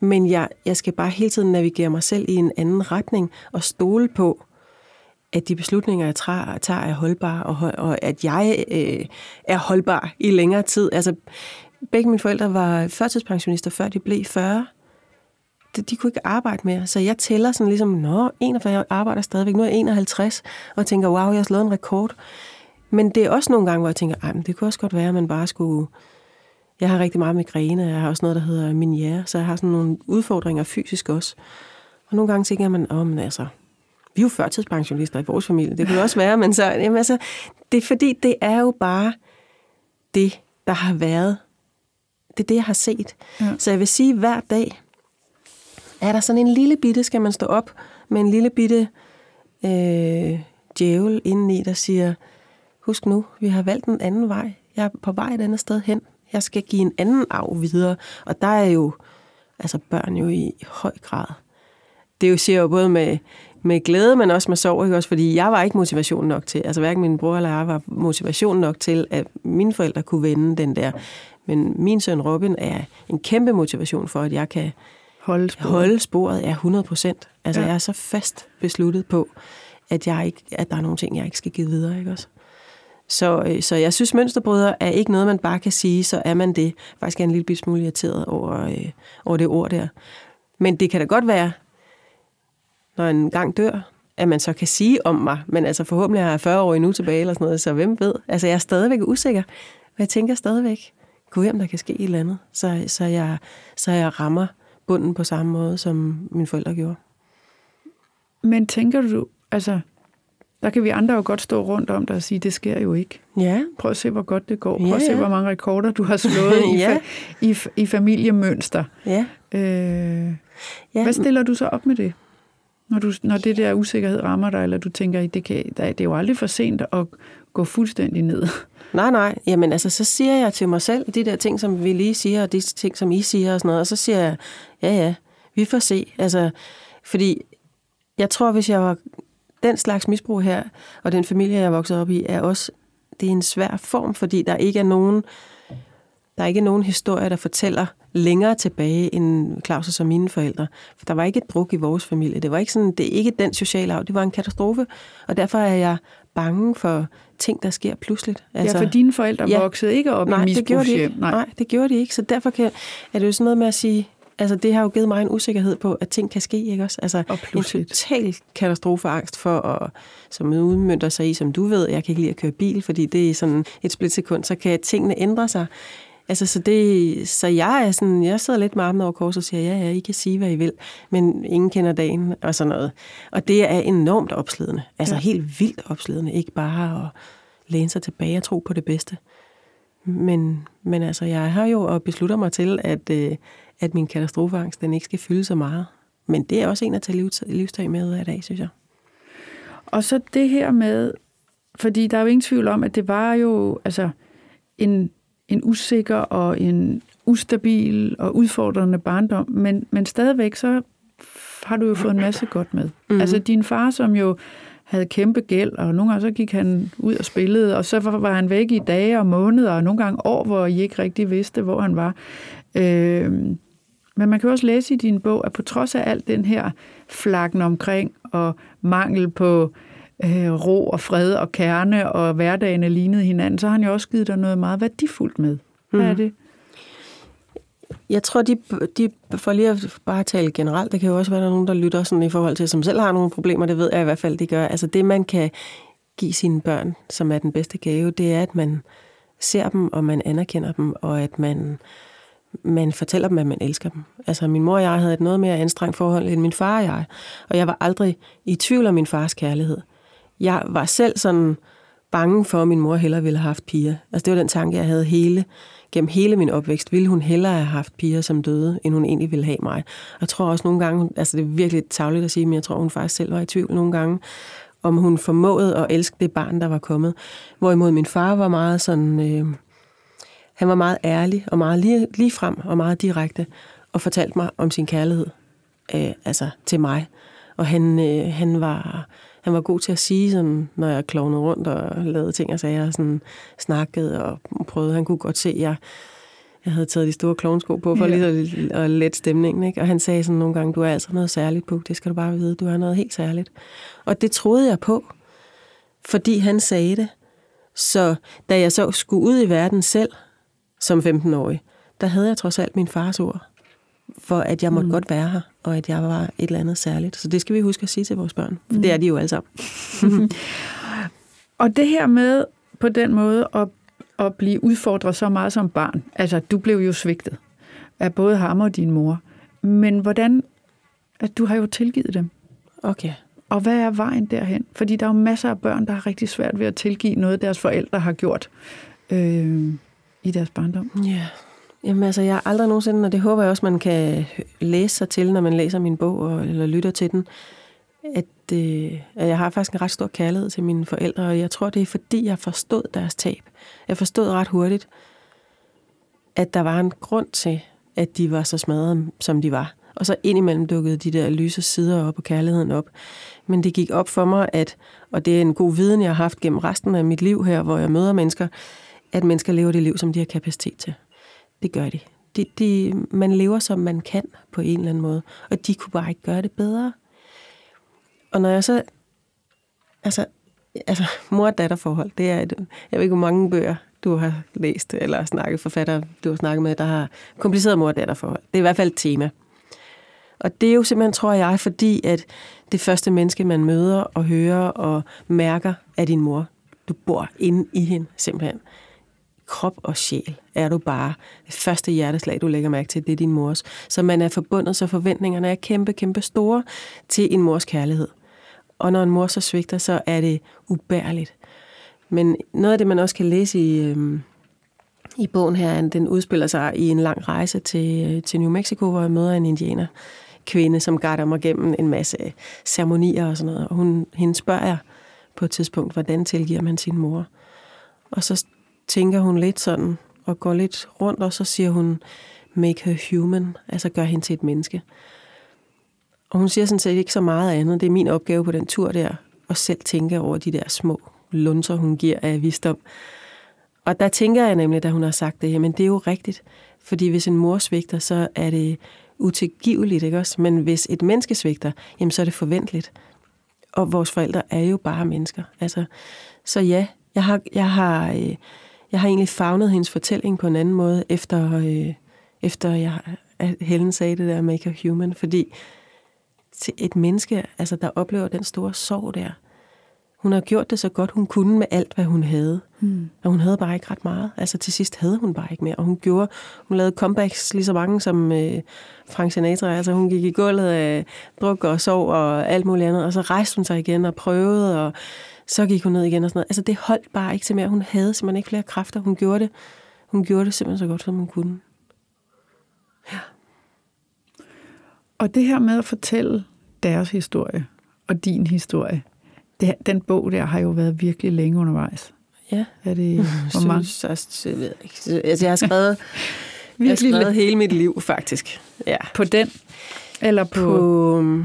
Men jeg, jeg skal bare hele tiden navigere mig selv i en anden retning og stole på, at de beslutninger, jeg tager, tager er holdbare, og, og at jeg øh, er holdbar i længere tid. Altså, begge mine forældre var førtidspensionister, før de blev 40. De, de kunne ikke arbejde mere, så jeg tæller sådan ligesom, nå, 41, jeg arbejder stadigvæk, nu er jeg 51, og tænker, wow, jeg har slået en rekord. Men det er også nogle gange, hvor jeg tænker, ej, men det kunne også godt være, at man bare skulle... Jeg har rigtig meget migræne, jeg har også noget, der hedder miniere, så jeg har sådan nogle udfordringer fysisk også. Og nogle gange tænker man, åh, oh, altså, vi er jo førtidspensionister i vores familie, det kunne også være, men så, jamen altså, det er fordi, det er jo bare det, der har været. Det er det, jeg har set. Ja. Så jeg vil sige, hver dag er der sådan en lille bitte, skal man stå op med en lille bitte øh, djævel indeni, der siger, husk nu, vi har valgt en anden vej. Jeg er på vej et andet sted hen. Jeg skal give en anden arv videre. Og der er jo altså børn jo i høj grad. Det jo siger jo både med med glæde, men også med sorg, ikke? Også fordi jeg var ikke motivation nok til, altså hverken min bror eller jeg var motivation nok til, at mine forældre kunne vende den der. Men min søn Robin er en kæmpe motivation for, at jeg kan holde sporet, holde sporet er 100 procent. Altså ja. jeg er så fast besluttet på, at, jeg ikke, at der er nogle ting, jeg ikke skal give videre. Ikke også? Så, øh, så jeg synes, mønsterbryder er ikke noget, man bare kan sige, så er man det. Faktisk er en lille smule irriteret over, øh, over det ord der. Men det kan da godt være, når en gang dør, at man så kan sige om mig, men altså forhåbentlig har jeg 40 år endnu tilbage eller sådan noget, så hvem ved? Altså jeg er stadigvæk usikker, men jeg tænker stadigvæk, gud om der kan ske et eller andet, så, så, jeg, så jeg rammer bunden på samme måde, som mine forældre gjorde. Men tænker du, altså, der kan vi andre jo godt stå rundt om dig og sige, det sker jo ikke. Ja. Prøv at se, hvor godt det går. Prøv ja, at se, hvor mange rekorder du har slået i, ja. i, i familiemønster. Ja. Øh, ja. Hvad stiller du så op med det? Når, du, når det der usikkerhed rammer dig, eller du tænker, det, kan, det er jo aldrig for sent at gå fuldstændig ned. Nej, nej. Jamen altså, så siger jeg til mig selv de der ting, som vi lige siger, og de ting, som I siger og sådan noget, og så siger jeg, ja, ja, vi får se. Altså, fordi jeg tror, hvis jeg var den slags misbrug her, og den familie, jeg er vokset op i, er også, det er en svær form, fordi der ikke er nogen, der er ikke nogen historie, der fortæller længere tilbage end Claus' og mine forældre. For der var ikke et druk i vores familie. Det var ikke sådan, det er ikke den sociale arv. Det var en katastrofe. Og derfor er jeg bange for ting, der sker pludseligt. Altså, ja, for dine forældre ja, voksede ikke op nej, i det gjorde de ikke. Nej. nej, det gjorde de ikke. Så derfor kan, er det jo sådan noget med at sige, altså det har jo givet mig en usikkerhed på, at ting kan ske, ikke også? Altså en total katastrofeangst for, at, som udmyndter sig i, som du ved, jeg kan ikke lide at køre bil, fordi det er sådan et splitsekund, så kan tingene ændre sig. Altså, så, det, så jeg er sådan, jeg sidder lidt med armen over kors og siger, ja, ja, I kan sige, hvad I vil, men ingen kender dagen og sådan noget. Og det er enormt opslidende. Altså ja. helt vildt opslidende. Ikke bare at læne sig tilbage og tro på det bedste. Men, men altså, jeg har jo og beslutter mig til, at, øh, at min katastrofeangst, den ikke skal fylde så meget. Men det er også en at tage livstag med af dag, synes jeg. Og så det her med, fordi der er jo ingen tvivl om, at det var jo altså en en usikker og en ustabil og udfordrende barndom, men, men stadigvæk så har du jo fået en masse godt med. Mm. Altså din far, som jo havde kæmpe gæld, og nogle gange så gik han ud og spillede, og så var han væk i dage og måneder, og nogle gange år, hvor I ikke rigtig vidste, hvor han var. Øh, men man kan også læse i din bog, at på trods af alt den her flakken omkring og mangel på øh, ro og fred og kerne, og hverdagen lignede hinanden, så har han jo også givet dig noget meget værdifuldt med. Hvad er Mm. det? Jeg tror, de, de for lige at bare tale generelt, der kan jo også være, der er nogen, der lytter sådan i forhold til, som selv har nogle problemer, det ved jeg i hvert fald, det gør. Altså det, man kan give sine børn, som er den bedste gave, det er, at man ser dem, og man anerkender dem, og at man, man fortæller dem, at man elsker dem. Altså min mor og jeg havde et noget mere anstrengt forhold end min far og jeg, og jeg var aldrig i tvivl om min fars kærlighed. Jeg var selv sådan bange for, at min mor hellere ville have haft piger. Altså det var den tanke, jeg havde hele, gennem hele min opvækst. Ville hun hellere have haft piger som døde, end hun egentlig ville have mig. Og jeg tror også nogle gange, altså det er virkelig tavligt at sige, men jeg tror, hun faktisk selv var i tvivl nogle gange, om hun formåede at elske det barn, der var kommet. Hvorimod min far var meget sådan, øh, han var meget ærlig og meget lige, lige frem og meget direkte, og fortalte mig om sin kærlighed, øh, altså til mig. Og han, øh, han var han var god til at sige, sådan, når jeg klovnede rundt og lavede ting og sager, sådan snakkede og prøvede. Han kunne godt se, at jeg, jeg havde taget de store klovnsko på for Ja. lige at, at lette stemningen. Ikke? Og han sagde sådan nogle gange, du er altså noget særligt på, det skal du bare vide, du er noget helt særligt. Og det troede jeg på, fordi han sagde det. Så da jeg så skulle ud i verden selv, som 15-årig, der havde jeg trods alt min fars ord, for at jeg måtte mm. godt være her, og at jeg var et eller andet særligt. Så det skal vi huske at sige til vores børn, for mm. det er de jo alle sammen. Og det her med på den måde at, at blive udfordret så meget som barn, altså du blev jo svigtet af både ham og din mor, men hvordan, at du har jo tilgivet dem, Okay. og hvad er vejen derhen? Fordi der er jo masser af børn, der har rigtig svært ved at tilgive noget, deres forældre har gjort øh, i deres barndom. Ja. Jamen altså, jeg har aldrig nogensinde, og det håber jeg også, man kan læse sig til, når man læser min bog og, eller lytter til den, at, øh, at jeg har faktisk en ret stor kærlighed til mine forældre, og jeg tror, det er fordi, jeg forstod deres tab. Jeg forstod ret hurtigt, at der var en grund til, at de var så smadrede, som de var. Og så indimellem dukkede de der lyse sider op og kærligheden op. Men det gik op for mig, at, og det er en god viden, jeg har haft gennem resten af mit liv her, hvor jeg møder mennesker, at mennesker lever det liv, som de har kapacitet til. Det gør de. de, de man lever, som man kan på en eller anden måde. Og de kunne bare ikke gøre det bedre. Og når jeg så... Altså, altså mor- og datterforhold, det er et, jeg ved ikke, hvor mange bøger du har læst, eller snakket forfatter, du har snakket med, der har kompliceret mor- og datterforhold. Det er i hvert fald et tema. Og det er jo simpelthen, tror jeg, fordi at det første menneske, man møder og hører og mærker, er din mor. Du bor inde i hende, simpelthen. Krop og sjæl er du bare. Det første hjerteslag, du lægger mærke til, det er din mors. Så man er forbundet, så forventningerne er kæmpe, kæmpe store til en mors kærlighed. Og når en mor så svigter, så er det ubærligt. Men noget af det, man også kan læse i, øhm, i bogen her, den udspiller sig i en lang rejse til, øh, til New Mexico, hvor jeg møder en indianer kvinde, som guider mig gennem en masse ceremonier og sådan noget. Og hun, hende spørger jeg på et tidspunkt, hvordan tilgiver man sin mor? Og så tænker hun lidt sådan, og går lidt rundt, og så siger hun, make her human, altså gør hende til et menneske. Og hun siger sådan set ikke så meget andet. Det er min opgave på den tur der, at selv tænke over de der små lunser, hun giver af visdom. Og der tænker jeg nemlig, da hun har sagt det, jamen det er jo rigtigt. Fordi hvis en mor svigter, så er det utilgiveligt, ikke også? Men hvis et menneske svigter, jamen så er det forventeligt. Og vores forældre er jo bare mennesker. Altså, så ja, jeg har, jeg har, øh, jeg har egentlig fagnet hendes fortælling på en anden måde, efter, øh, efter jeg, at Helen sagde det der, make her human. Fordi til et menneske, altså, der oplever den store sorg der, hun har gjort det så godt, hun kunne med alt, hvad hun havde. Mm. Og hun havde bare ikke ret meget. Altså til sidst havde hun bare ikke mere. Og hun gjorde, hun lavede comebacks lige så mange som øh, Frank Sinatra. Altså hun gik i gulvet af druk og sov og alt muligt andet. Og så rejste hun sig igen og prøvede, og så gik hun ned igen og sådan noget. Altså det holdt bare ikke til mere. Hun havde simpelthen ikke flere kræfter. Hun gjorde det, hun gjorde det simpelthen så godt, som hun kunne. Og det her med at fortælle deres historie og din historie, det, den bog der har jo været virkelig længe undervejs. Ja. Er det, hvor mange? Synes, jeg ved ikke. Altså, jeg har skrevet, jeg har Virkelig skrevet hele mit liv, faktisk. Ja. På den? Eller på... på Mm,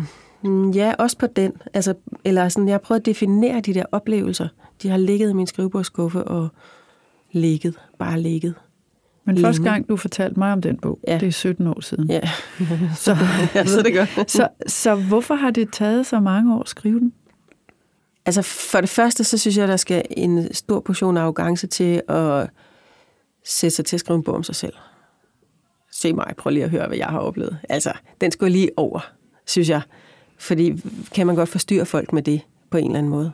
Ja, også på den. Altså, eller sådan, jeg har prøvet at definere de der oplevelser. De har ligget i min skrivebordskuffe og ligget. Bare ligget. Men Længe. første gang, du fortalte mig om den bog, Ja. det er 17 år siden. Ja, Så, ja så det godt. så, så hvorfor har det taget så mange år at skrive den? Altså for det første, så synes jeg, der skal en stor portion arrogance til at sætte sig til at skrive en bog om sig selv. Se mig, prøv lige at høre, hvad jeg har oplevet. Altså, den skulle lige over, synes jeg. Fordi kan man godt forstyrre folk med det på en eller anden måde.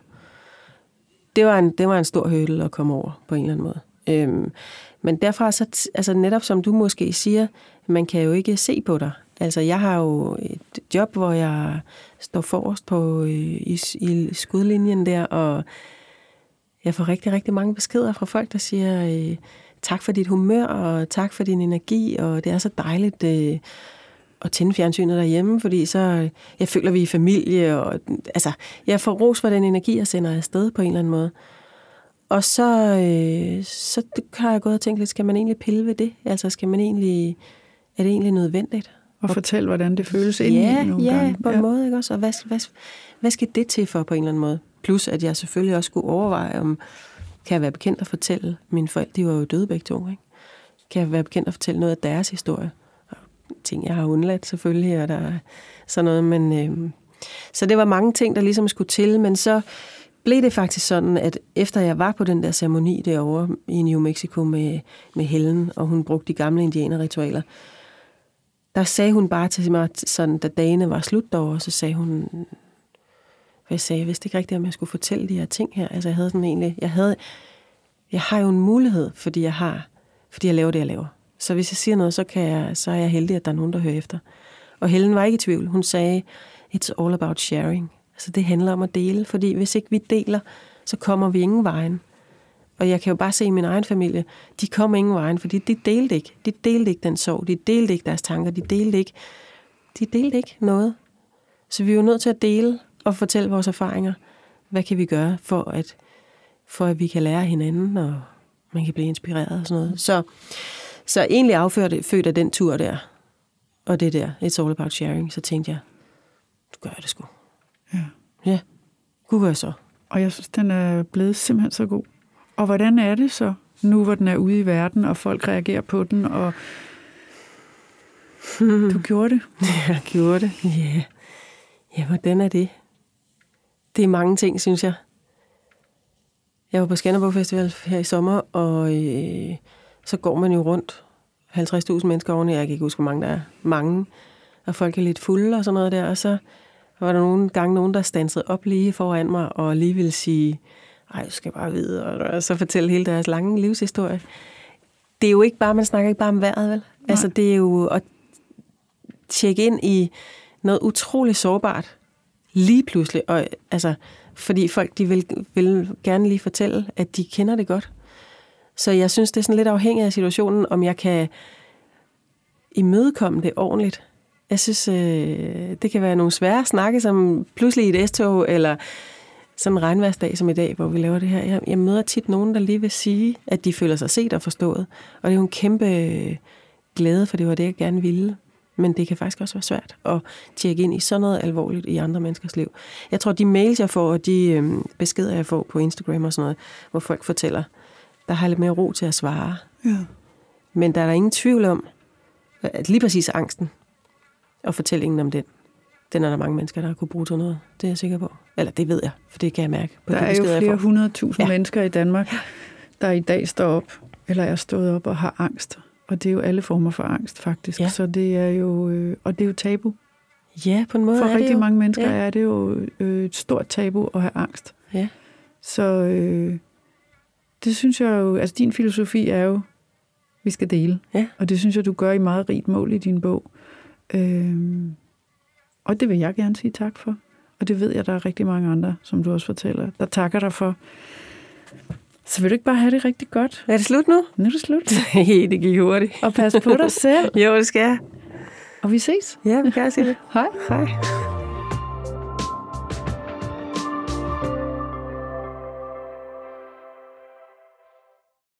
Det var en, det var en stor hurdle at komme over på en eller anden måde. Øhm, men derfra, så, altså netop som du måske siger, man kan jo ikke se på dig. Altså, jeg har jo et job, hvor jeg står forrest på, øh, i, i skudlinjen der, og jeg får rigtig, rigtig mange beskeder fra folk, der siger, øh, tak for dit humør, og tak for din energi, og det er så dejligt øh, at tænde fjernsynet derhjemme, fordi så, øh, jeg føler, vi er familie, og altså, jeg får ros for den energi, jeg sender afsted på en eller anden måde. Og så, øh, så har jeg gået og tænkt lidt, skal man egentlig pille ved det? Altså, skal man egentlig, er det egentlig nødvendigt? Og fortæl, hvordan det føles indeni Ja, nogle ja, gange. på en måde, ikke også? Og hvad, hvad, hvad skal det til for på en eller anden måde? Plus, at jeg selvfølgelig også skulle overveje, om kan jeg være bekendt at fortælle, mine forældre, de var jo døde begge to, ikke? Kan jeg være bekendt at fortælle noget af deres historie? Ting, jeg har undladt selvfølgelig, og der er sådan noget, men... Øh, så det var mange ting, der ligesom skulle til, men så blev det faktisk sådan, at efter jeg var på den der ceremoni derovre i New Mexico med, med Helen, og hun brugte de gamle indianerritualer, der sagde hun bare til mig, sådan, da dagene var slut derovre, så sagde hun, hvad jeg sagde, jeg vidste ikke rigtigt, om jeg skulle fortælle de her ting her. Altså jeg havde sådan egentlig, jeg havde, jeg har jo en mulighed, fordi jeg har, fordi jeg laver det, jeg laver. Så hvis jeg siger noget, så, kan jeg, så er jeg heldig, at der er nogen, der hører efter. Og Helen var ikke i tvivl. Hun sagde, it's all about sharing. Altså det handler om at dele, fordi hvis ikke vi deler, så kommer vi ingen vejen. Og jeg kan jo bare se i min egen familie, de kom ingen vejen, fordi de delte ikke. De delte ikke den sorg, de delte ikke deres tanker, de delte ikke, de delte ikke noget. Så vi er jo nødt til at dele og fortælle vores erfaringer. Hvad kan vi gøre for at, for at vi kan lære hinanden, og man kan blive inspireret og sådan noget. Så, så egentlig afført født af den tur der, og det der, it's all about sharing, så tænkte jeg, du gør det sgu. Ja. Ja, gud gør så. Og jeg synes, den er blevet simpelthen så god. Og hvordan er det så, nu hvor den er ude i verden, og folk reagerer på den, og du gjorde det? Jeg gjorde det. Ja. Yeah. Ja, hvordan er det? Det er mange ting, synes jeg. Jeg var på Skanderborg Festival her i sommer, og øh, så går man jo rundt. 50.000 mennesker oveni, jeg kan ikke huske, hvor mange der er. Mange. Og folk er lidt fulde og sådan noget der. Og så var der nogle gange nogen, der stansede op lige foran mig, og lige ville sige, ej, du skal bare vide, og så fortælle hele deres lange livshistorie. Det er jo ikke bare, man snakker ikke bare om vejret, vel? Nej. Altså, det er jo at tjekke ind i noget utroligt sårbart lige pludselig. Og, altså, fordi folk de vil, vil gerne lige fortælle, at de kender det godt. Så jeg synes, det er sådan lidt afhængigt af situationen, om jeg kan imødekomme det ordentligt. Jeg synes, øh, det kan være nogle svære snakke, som pludselig i et S-tog, eller sådan en regnværsdag som i dag, hvor vi laver det her. Jeg, jeg møder tit nogen, der lige vil sige, at de føler sig set og forstået. Og det er jo en kæmpe øh, glæde, for det var det, jeg gerne ville. Men det kan faktisk også være svært at tjekke ind i sådan noget alvorligt i andre menneskers liv. Jeg tror, de mails, jeg får, og de øh, beskeder, jeg får på Instagram og sådan noget, hvor folk fortæller, der har lidt mere ro til at svare. Ja. Men der er der ingen tvivl om, at lige præcis angsten og fortællingen om den, den er der mange mennesker, der har kunne bruge til noget. Det er jeg sikker på. Eller det ved jeg, for det kan jeg mærke på Der de er jo flere hundredtusind Ja. mennesker i Danmark, der i dag står op, eller er stået op og har angst. Og det er jo alle former for angst, faktisk. Ja. Så det er jo, øh, og det er jo tabu. Ja, på en måde For er det rigtig jo. mange mennesker Ja. er det jo øh, et stort tabu at have angst. Ja. Så øh, det synes jeg jo, altså din filosofi er jo, vi skal dele. Ja. Og det synes jeg, du gør i meget rigt mål i din bog. Øhm, og det vil jeg gerne sige tak for. Og det ved jeg, der er rigtig mange andre, som du også fortæller, der takker dig for. Så vil du ikke bare have det rigtig godt? Er det slut nu? Nu er det slut. Nej, det gik hurtigt. Og pas på dig selv. Jo, det skal jeg. Og vi ses. Ja, vi kan sige det. Hej. Hej.